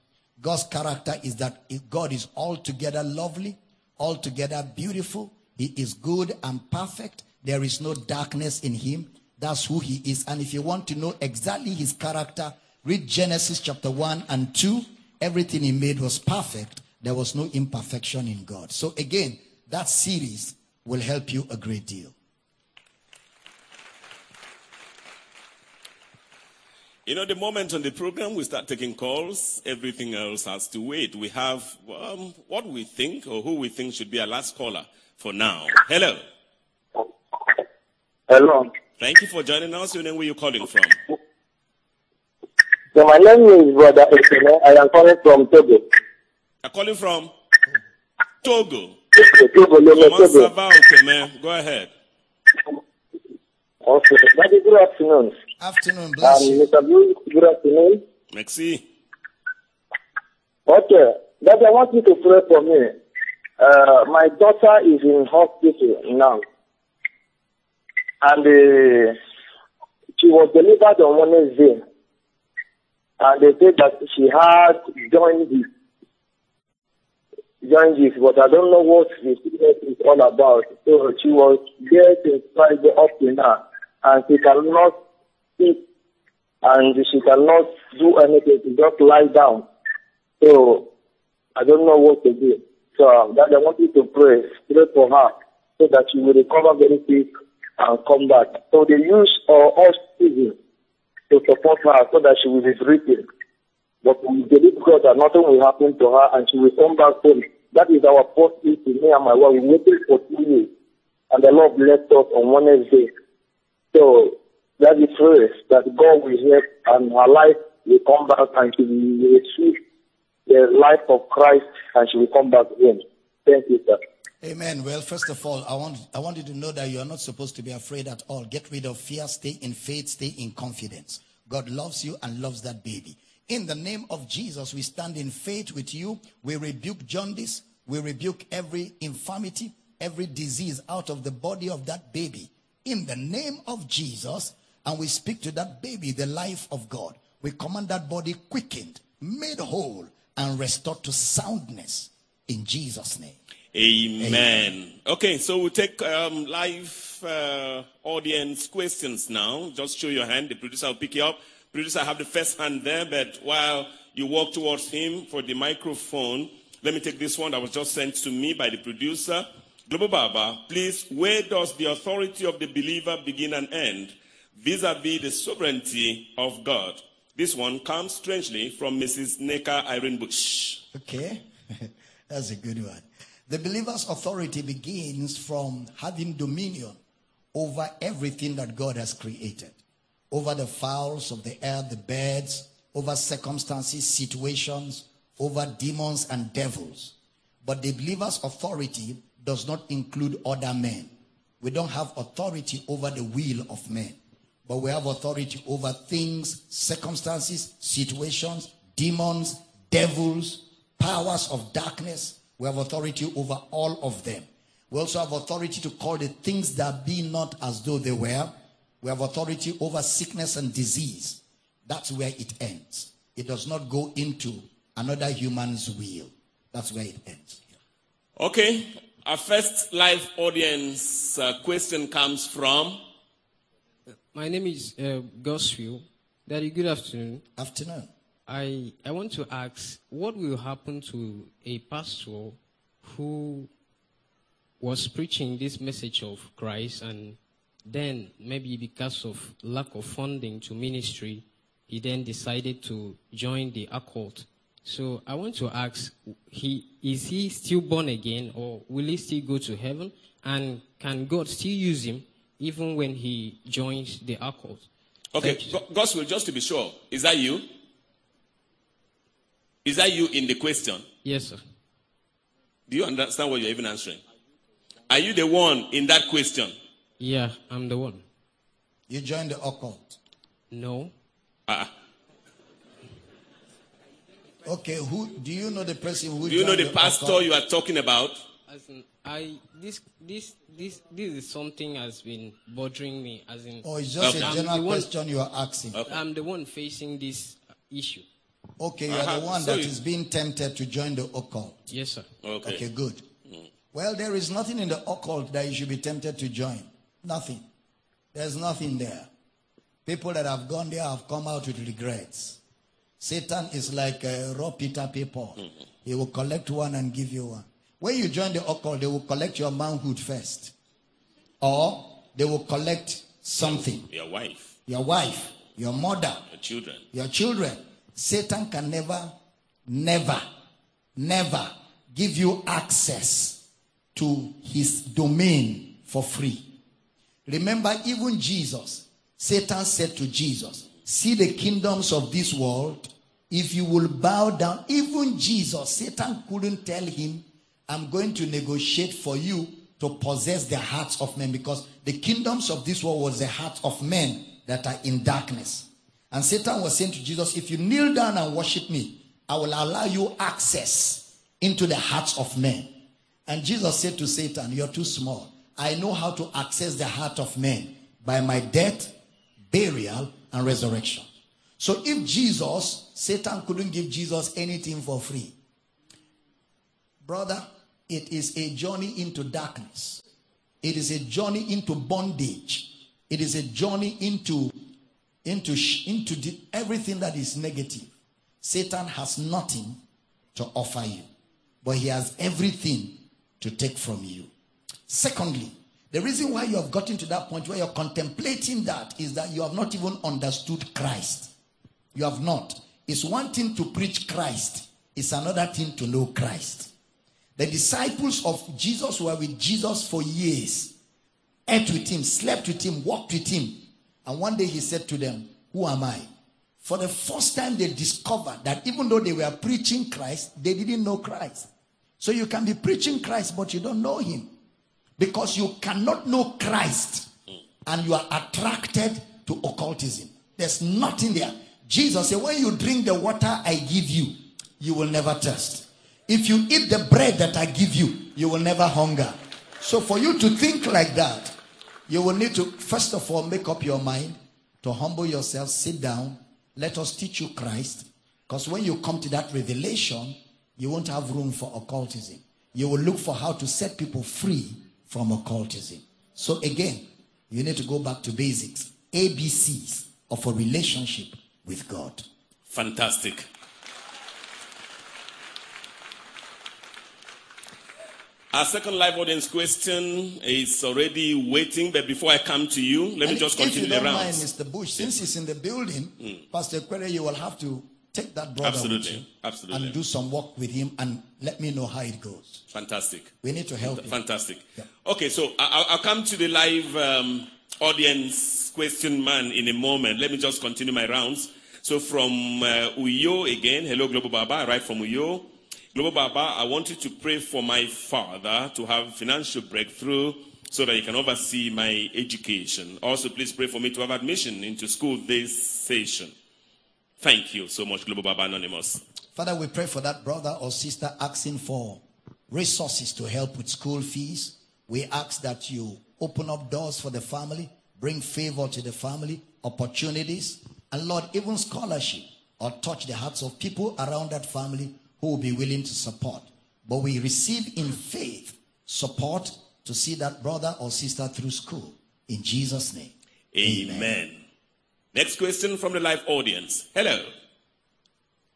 God's character is that God is altogether lovely, altogether beautiful. He is good and perfect. There is no darkness in him. That's who he is. And if you want to know exactly his character, read Genesis chapter 1 and 2. Everything he made was perfect. There was no imperfection in God. So again, that series will help you a great deal. You know, the moment on the program we start taking calls, everything else has to wait. We have um, what we think or who we think should be our last caller for now. Hello. Hello. Thank you for joining us. Your name, where you calling from? So my name is Brother Ekene. I am calling from Togo. I'm calling from Togo. Togo, Lome, Comment ça Togo. okay, man? Go ahead. Okay. Daddy, good afternoon. Afternoon, Um, you. Mr. Blue, good afternoon. Merci. Okay. Daddy, I want you to pray for me. Uh, my daughter is in hospital now. And uh, she was delivered on Wednesday. And they said that she had jaundice. Jaundice, but I don't know what the sickness is all about. So she was there to try the up to now. And she cannot speak. And she cannot do anything. She just lie down. So I don't know what to do. So that I want you to pray, pray for her, so that she will recover very quick and come back. So they use uh, oxygen to support her, so that she will be breathing. But we believe God that nothing will happen to her, and she will come back home. That is our first issue. Me and my wife we waited for two years, and the Lord blessed us on Wednesday. So that is prayer that God will help, and her life will come back, and she will receive the life of Christ and she will come back again. Thank you, sir. Amen. Well, first of all, I want I want you to know that you are not supposed to be afraid at all. Get rid of fear, stay in faith, stay in confidence. God loves you and loves that baby. In the name of Jesus, we stand in faith with you. We rebuke jaundice. We rebuke every infirmity, every disease out of the body of that baby. In the name of Jesus, and we speak to that baby the life of God. We command that body quickened, made whole, and restored to soundness in Jesus' name. Amen. Okay, so we'll take um, live uh, audience questions now. Just show your hand. The producer will pick you up. Producer, I have the first hand there, but while you walk towards him for the microphone, let me take this one that was just sent to me by the producer. Global Baba, please, where does the authority of the believer begin and end vis-a-vis the sovereignty of God? This one comes strangely from Mrs. Neka Irene Bush. Okay, (laughs) that's a good one. The believer's authority begins from having dominion over everything that God has created, over the fowls of the air, the birds, over circumstances, situations, over demons and devils. But the believer's authority does not include other men. We don't have authority over the will of men, but we have authority over things, circumstances, situations, demons, devils, powers of darkness. We have authority over all of them. We also have authority to call the things that be not as though they were. We have authority over sickness and disease. That's where it ends. It does not go into another human's will. That's where it ends. Okay, our first live audience uh, question comes from My name is uh, Godswill. Daddy, good afternoon. Afternoon. I, I want to ask what will happen to a pastor who was preaching this message of Christ and then maybe because of lack of funding to ministry, he then decided to join the occult. So I want to ask, he, is he still born again or will he still go to heaven? And can God still use him even when he joins the occult? Okay, Thank you. Go- Gospel, just to be sure, is that you? Is that you in the question? Yes, sir. Do you understand what you're even answering? Are you the one in that question? Yeah, I'm the one. You joined the occult. No. Uh, Okay, who do you know the person who do you know joined the pastor occult? you are talking about? As in, I this this this this is something has been bothering me. As in, oh, it's just Okay. a I'm general the one- question you are asking? Okay. I'm the one facing this issue. Okay, you are Uh-huh. the one So that you- is being tempted to join the occult. Yes, sir. Okay. Okay, good. Well, there is nothing in the occult that you should be tempted to join. Nothing. There's nothing there. People that have gone there have come out with regrets. Satan is like a raw Peter paper. He will collect one and give you one. When you join the occult, they will collect your manhood first. Or they will collect something. Your wife, Your wife, your mother, your children. your children. Satan can never, never, never give you access to his domain for free. Remember, even Jesus, Satan said to Jesus, see the kingdoms of this world, if you will bow down, even Jesus, Satan couldn't tell him, I'm going to negotiate for you to possess the hearts of men because the kingdoms of this world was the hearts of men that are in darkness. And Satan was saying to Jesus, If you kneel down and worship me, I will allow you access into the hearts of men. And Jesus said to Satan, You're too small. I know how to access the heart of men by my death, burial, and resurrection. So if Jesus, Satan couldn't give Jesus anything for free. Brother, it is a journey into darkness. It is a journey into bondage. It is a journey into into into the, everything that is negative. Satan has nothing to offer you, but he has everything to take from you. Secondly, the reason why you have gotten to that point where you're contemplating that is that you have not even understood Christ. You have not. It's one thing to preach Christ, it's another thing to know Christ. The disciples of Jesus were with Jesus for years, ate with him, slept with him, walked with him. And one day he said to them, Who am I? For the first time, they discovered that even though they were preaching Christ, they didn't know Christ. So you can be preaching Christ, but you don't know him. Because you cannot know Christ and you are attracted to occultism. There's nothing there. Jesus said, When you drink the water I give you, you will never thirst. If you eat the bread that I give you, you will never hunger. So, for you to think like that, you will need to, first of all, make up your mind to humble yourself, sit down, let us teach you Christ. Because when you come to that revelation, you won't have room for occultism. You will look for how to set people free from occultism. So, again, you need to go back to basics ABCs of a relationship with God. Fantastic. Our second live audience question is already waiting, but before I come to you, let me And just if continue the mind. Mr. Bush, since he's in the building, Pastor Quere, you will have to take that brother Absolutely. Absolutely. and do some work with him and let me know how it goes. Fantastic. We need to help him. Fantastic. Yeah. Okay, so I'll, I'll come to the live um, audience question man in a moment. Let me just continue my rounds. So from uh, Uyo again, hello Global Baba, right from Uyo. Global Baba, I want you to pray for my father to have financial breakthrough so that he can oversee my education. Also, please pray for me to have admission into school this session. Thank you so much, Global Baba Anonymous. Father, we pray for that brother or sister asking for resources to help with school fees. We ask that you open up doors for the family, bring favor to the family, opportunities, and Lord, even scholarship or touch the hearts of people around that family who will be willing to support. But we receive in faith support to see that brother or sister through school. In Jesus' name. Amen. Next question from the live audience. Hello.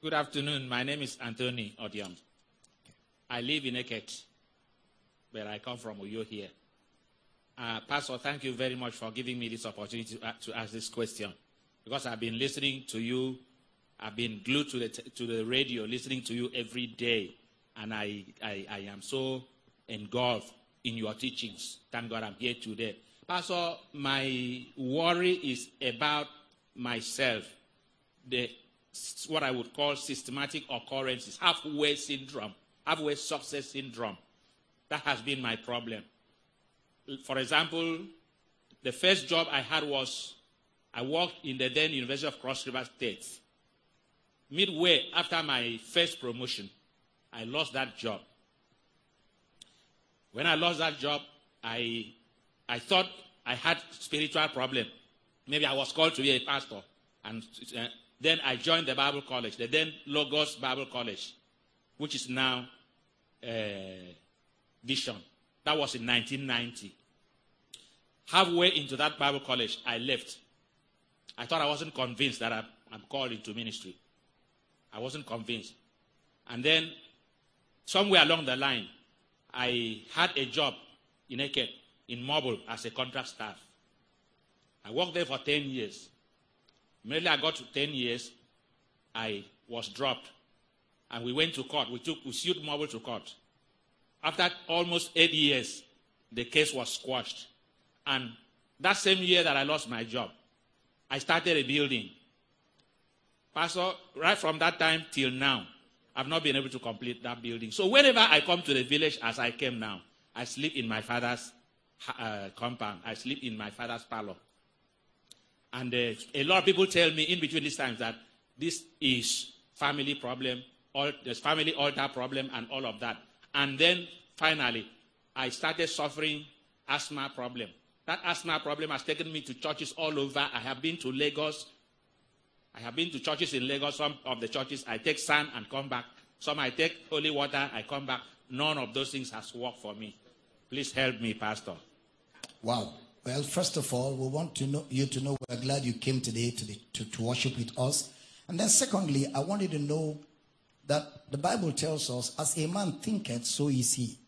Good afternoon. My name is Anthony Odiam. I live in Eket, but I come from Uyo here. Uh, Pastor, thank you very much for giving me this opportunity to, a- to ask this question because I've been listening to you. I've been glued to the, t- to the radio, listening to you every day, and I, I, I am so engulfed in your teachings. Thank God I'm here today. Pastor, my worry is about myself the what I would call systematic occurrences, halfway syndrome, halfway success syndrome. That has been my problem. For example, the first job I had was I worked in the then University of Cross River State. Midway after my first promotion, I lost that job. When I lost that job, I, I thought I had spiritual problem. Maybe I was called to be a pastor. And uh, then I joined the Bible College, the then Logos Bible College, which is now uh, Vision. That was in 1990. Halfway into that Bible college, I left. I thought I wasn't convinced that I, I'm called into ministry. I wasn't convinced. And then, somewhere along the line, I had a job in Eket, in Mobil, as a contract staff. I worked there for 10 years. Immediately I got to 10 years, I was dropped. And we went to court. We took we sued Mobil to court. After almost eight years, the case was squashed. And that same year that I lost my job, I started a building Pastor, right from that time till now, I've not been able to complete that building. So whenever I come to the village as I came now, I sleep in my father's uh, compound. I sleep in my father's parlor. And uh, a lot of people tell me in between these times that this is family problem, all, there's family altar problem and all of that. And then finally, I started suffering asthma problem. That asthma problem has taken me to churches all over. I have been to Lagos. I have been to churches in Lagos. Some of the churches I take sand and come back. Some I take holy water, I come back. None of those things has worked for me. Please help me, Pastor. Wow. Well, first of all, we want to know you to know we're glad you came today to, to, to worship with us. And then secondly, I want you to know that the Bible tells us, as a man thinketh, so is he.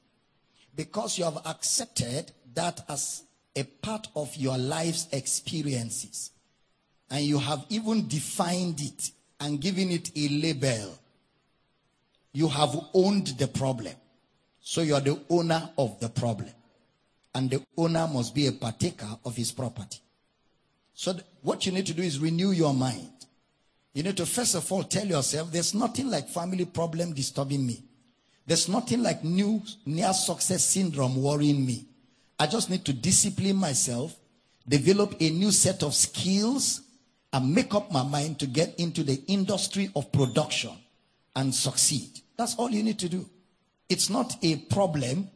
Because you have accepted that as a part of your life's experiences, and you have even defined it and given it a label, you have owned the problem. So you are the owner of the problem. And the owner must be a partaker of his property. So th- what you need to do is renew your mind. You need to first of all tell yourself there's nothing like family problem disturbing me. There's nothing like new near success syndrome worrying me. I just need to discipline myself, develop a new set of skills, and make up my mind to get into the industry of production and succeed. That's all you need to do. It's not a problem.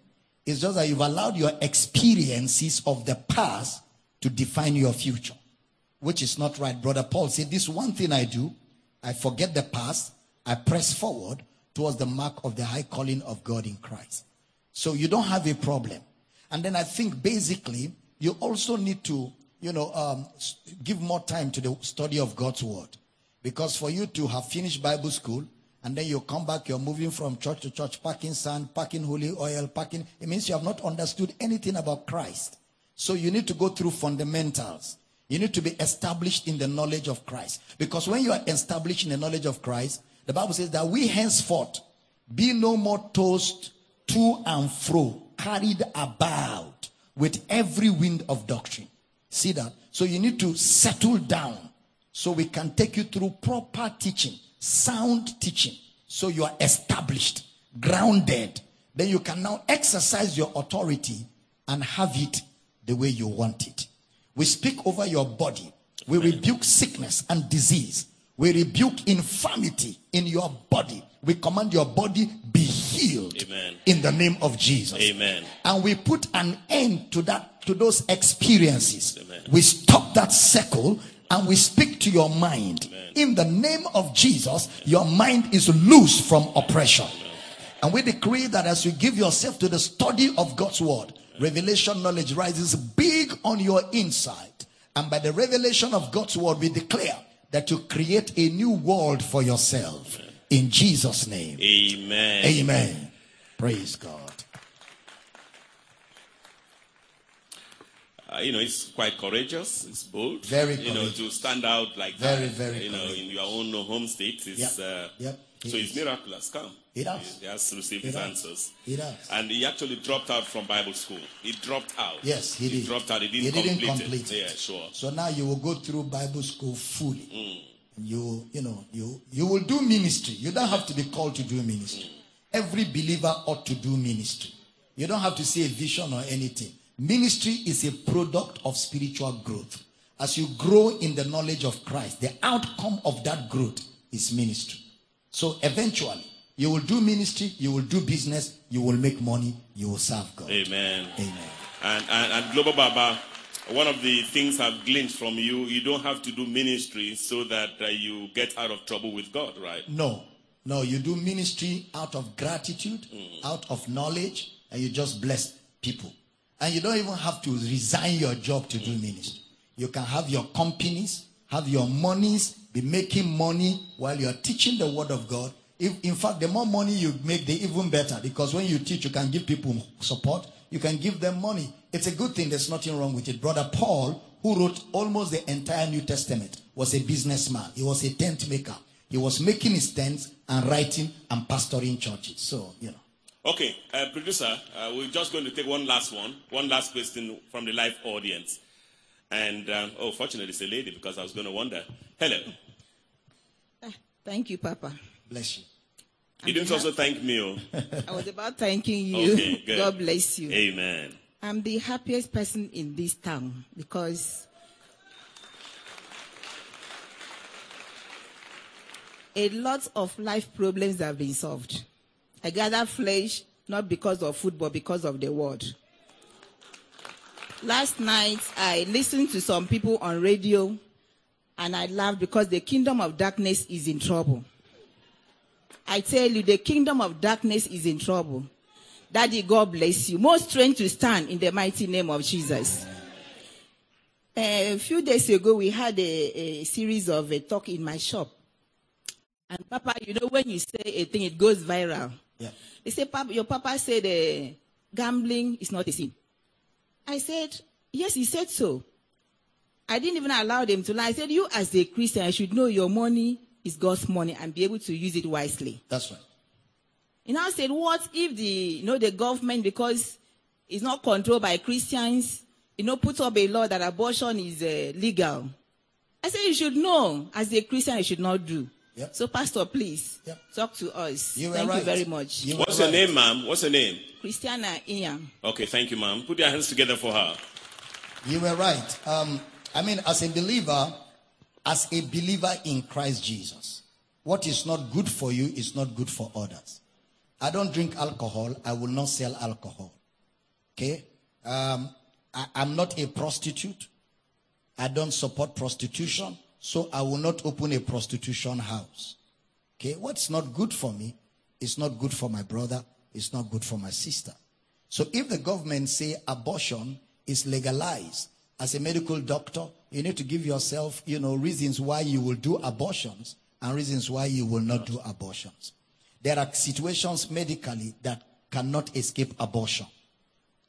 It's just that you've allowed your experiences of the past to define your future, which is not right. Brother Paul said, This one thing I do, I forget the past, I press forward towards the mark of the high calling of God in Christ. So you don't have a problem. And then I think basically you also need to, you know, um, give more time to the study of God's word. Because for you to have finished Bible school and then you come back, you're moving from church to church, packing sand, packing holy oil, packing, it means you have not understood anything about Christ. So you need to go through fundamentals. You need to be established in the knowledge of Christ. Because when you are established in the knowledge of Christ, the Bible says that we henceforth be no more tossed to and fro, carried about with every wind of doctrine. See that? So you need to settle down so we can take you through proper teaching, sound teaching. So you are established, grounded. Then you can now exercise your authority and have it the way you want it. We speak over your body. We rebuke sickness and disease. We rebuke infirmity in your body. We command your body be healed Amen. in the name of Jesus. Amen. And we put an end to that to those experiences. Amen. We stop that circle and we speak to your mind. In the name of Jesus, your mind is loose from oppression. And we decree that as you give yourself to the study of God's word, revelation knowledge rises big on your inside. And by the revelation of God's word, we declare that you create a new world for yourself. In Jesus' name. Amen. Amen. Praise God. Uh, you know, it's quite courageous. It's bold. Very You know, to stand out like Very, that. very You know, in your own home state is. Yep. Uh, Yep. So It his miracle has come. It has. He has received his answers. It has. And he actually dropped out from Bible school. He dropped out. Yes, he did. dropped out. He didn't, He didn't complete, complete it. it. Yeah, sure. So now you will go through Bible school fully. Mm. You, you know, you you will do ministry. You don't have to be called to do ministry. Every believer ought to do ministry. You don't have to see a vision or anything. Ministry is a product of spiritual growth. As you grow in the knowledge of Christ, the outcome of that growth is ministry. So eventually, you will do ministry, you will do business, you will make money, you will serve God. Amen. Amen. And, and, and Global Baba, one of the things I've gleaned from you, you don't have to do ministry so that uh, you get out of trouble with God, right? No, no, you do ministry out of gratitude, out of knowledge, and you just bless people. And you don't even have to resign your job to do ministry. You can have your companies, have your monies, be making money while you're teaching the word of God. If, in fact, the more money you make, the even better. Because when you teach, you can give people support, you can give them money. It's a good thing, there's nothing wrong with it. Brother Paul, who wrote almost the entire New Testament, was a businessman. He was a tent maker. He was making his tents and writing and pastoring churches. So, you know. Okay, uh, producer, uh, we're just going to take one last one, one last question from the live audience. And, um, oh, fortunately, it's a lady because I was going to wonder. Hello. Uh, Thank you, Papa. Bless you. You didn't also thank me. Oh. I was about thanking you. Okay, (laughs) good. God bless you. Amen. I'm the happiest person in this town because a lot of life problems have been solved. I gather flesh not because of food, but because of the word. Last night, I listened to some people on radio and I laughed because the kingdom of darkness is in trouble. I tell you, the kingdom of darkness is in trouble. Daddy, God bless you. More strength to stand in the mighty name of Jesus. a few days ago, we had a, a series of a talk in my shop. And Papa, you know, when you say a thing, it goes viral. Yeah. They say, Papa, your Papa said uh, gambling is not a sin. I said, yes, he said so. I didn't even allow them to lie. I said, you as a Christian, should know your money is God's money and be able to use it wisely. That's right. And I said, what if the, you know, the government, because it's not controlled by Christians, you know, put up a law that abortion is uh, legal. I said, you should know, as a Christian, you should not do. Yep. So, Pastor, please Yep. talk to us. You were Thank you very much. You What's your right. name, ma'am? What's your name? Christiana Ian. Okay, thank you, ma'am. Put your hands together for her. You were right. Um, I mean, as a believer, as a believer in Christ Jesus, what is not good for you is not good for others. I don't drink alcohol. I will not sell alcohol. Okay? Um, I, I'm not a prostitute. I don't support prostitution. So I will not open a prostitution house. Okay? What's not good for me is not good for my brother. It's not good for my sister. So if the government say abortion is legalized, as a medical doctor, you need to give yourself, you know, reasons why you will do abortions and reasons why you will not do abortions. There are situations medically that cannot escape abortion.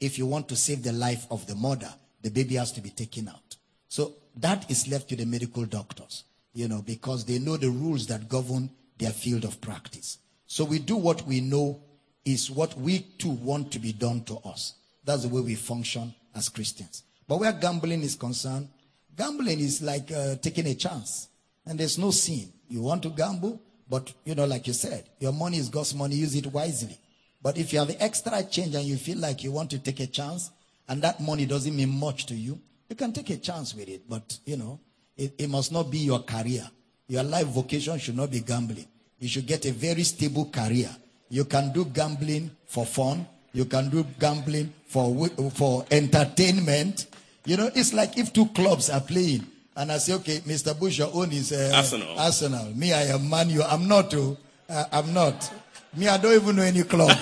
If you want to save the life of the mother, the baby has to be taken out. So that is left to the medical doctors, you know, because they know the rules that govern their field of practice. So we do what we know is what we too want to be done to us. That's the way we function as Christians. But where gambling is concerned, gambling is like uh, taking a chance. And there's no sin. You want to gamble, but you know, like you said, your money is God's money, use it wisely. But if you have the extra change and you feel like you want to take a chance, and that money doesn't mean much to you, you can take a chance with it. But you know, it, it must not be your career. Your life vocation should not be gambling. You should get a very stable career. You can do gambling for fun. You can do gambling for for entertainment. You know, it's like if two clubs are playing, and I say, okay, Mr. Bush, your own is uh, Arsenal. Arsenal. Me, I am Man U. I'm not. Oh, uh, I'm not. Me, I don't even know any club. (laughs)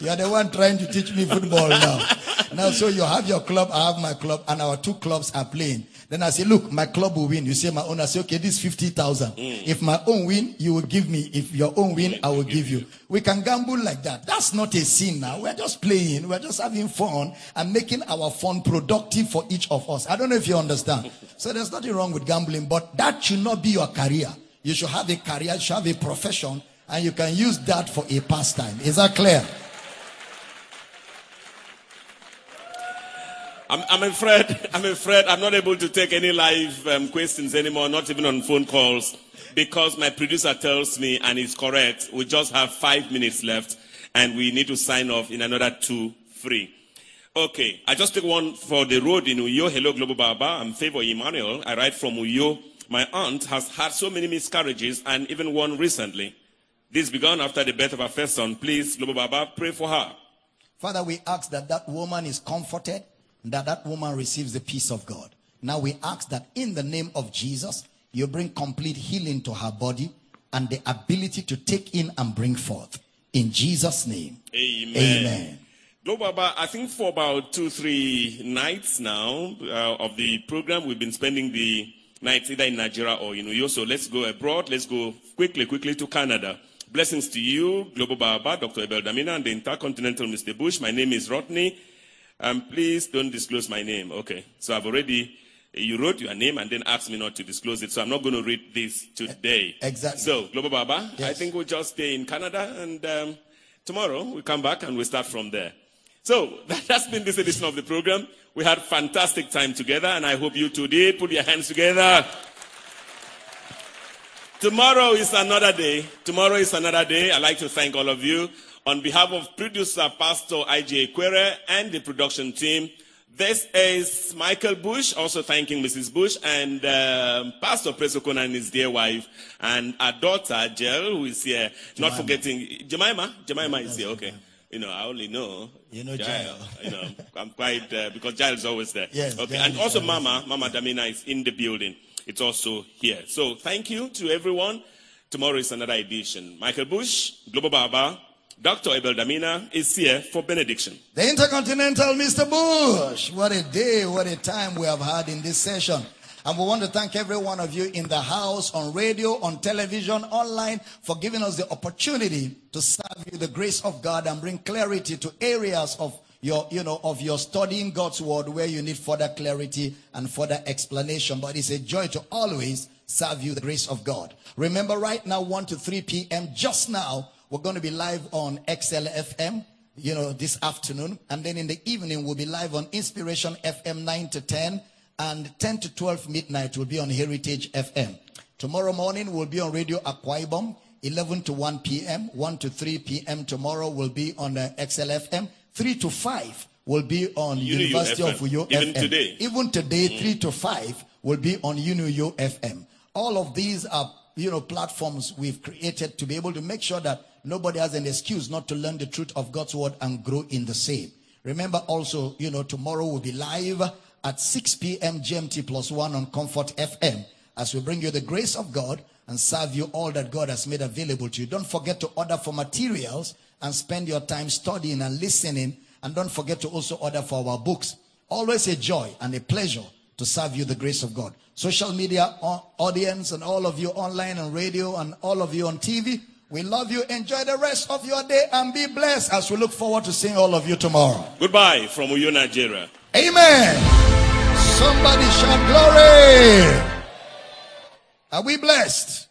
you are the one trying to teach me football now. Now, so you have your club, I have my club, and our two clubs are playing. Then I say, look, my club will win. You say my own. I say, okay, this is 50,000. Mm. If my own win, you will give me. If your own win, I will give you. We can gamble like that. That's not a sin now. We're just playing. We're just having fun and making our fun productive for each of us. I don't know if you understand. (laughs) So there's nothing wrong with gambling, but that should not be your career. You should have a career, you should have a profession, and you can use that for a pastime. Is that clear? I'm, I'm afraid, (laughs) I'm afraid I'm not able to take any live um, questions anymore, not even on phone calls, because my producer tells me, and it's correct, we just have five minutes left, and we need to sign off in another two, three. Okay, I just take one for the road in Uyo. Hello, Global Baba. I'm Favor Emmanuel. I write from Uyo. My aunt has had so many miscarriages, and even one recently. This began after the birth of her first son. Please, Global Baba, pray for her. Father, we ask that that woman is comforted, that that woman receives the peace of God. Now we ask that in the name of Jesus, you bring complete healing to her body and the ability to take in and bring forth. In Jesus' name. Amen. Amen. Global Baba, I think for about two, three nights now uh, of the program, we've been spending the nights either in Nigeria or in Uyo. So let's go abroad. Let's go quickly, quickly to Canada. Blessings to you, Global Baba, Dr. Abel Damina, and the Intercontinental Mr. Bush. My name is Rodney. Um, please don't disclose my name. Okay. So I've already, you wrote your name and then asked me not to disclose it. So I'm not going to read this today. Exactly. So, Global Baba, I think we'll just stay in Canada and um, tomorrow we come back and we start from there. So, (laughs) that's been this edition of the program. We had fantastic time together and I hope you two did. Put your hands together. Tomorrow is another day. Tomorrow is another day. I'd like to thank all of you. On behalf of producer Pastor IJ Quere and the production team, this is Michael Bush, also thanking Mrs. Bush and um, Pastor Presokona and his dear wife, and our daughter, Jill, who is here. Not forgetting Jemima. Jemima is here, okay. You know, I only know. You know. Jael. You know, I'm quite, uh, because Jael is always there. Yes, Okay, and also Mama, Mama Damina is in the building. It's also here. So thank you to everyone. Tomorrow is another edition. Michael Bush, Global Baba, Dr. Abel Damina is here for benediction. The Intercontinental Mr. Bush. What a day, what a time we have had in this session. And we want to thank every one of you in the house, on radio, on television, online, for giving us the opportunity to serve you the grace of God and bring clarity to areas of your, you know, of your studying God's word where you need further clarity and further explanation. But it's a joy to always serve you the grace of God. Remember right now, 1 to 3 p.m. just now, we're going to be live on XLFM, you know, this afternoon. And then in the evening, we'll be live on Inspiration FM 9 to 10. And 10 to 12 midnight we'll be on Heritage FM. Tomorrow morning, we'll be on Radio Akwa Ibom, 11 to 1 p.m. 1 to 3 p.m. tomorrow we'll be on uh, XLFM. 3 to 5 will be on University of. Uyo Even FM. today. Even today, 3 to 5 will be on Uniuyo FM. All of these are, you know, platforms we've created to be able to make sure that nobody has an excuse not to learn the truth of God's word and grow in the same. Remember also, you know, tomorrow we'll be live at 6 p.m. GMT plus one on Comfort FM as we bring you the grace of God and serve you all that God has made available to you. Don't forget to order for materials and spend your time studying and listening. And don't forget to also order for our books. Always a joy and a pleasure to serve you the grace of God. Social media audience and all of you online and radio and all of you on TV, we love you. Enjoy the rest of your day and be blessed as we look forward to seeing all of you tomorrow. Goodbye from Uyo, Nigeria. Amen. Somebody shout glory. Are we blessed?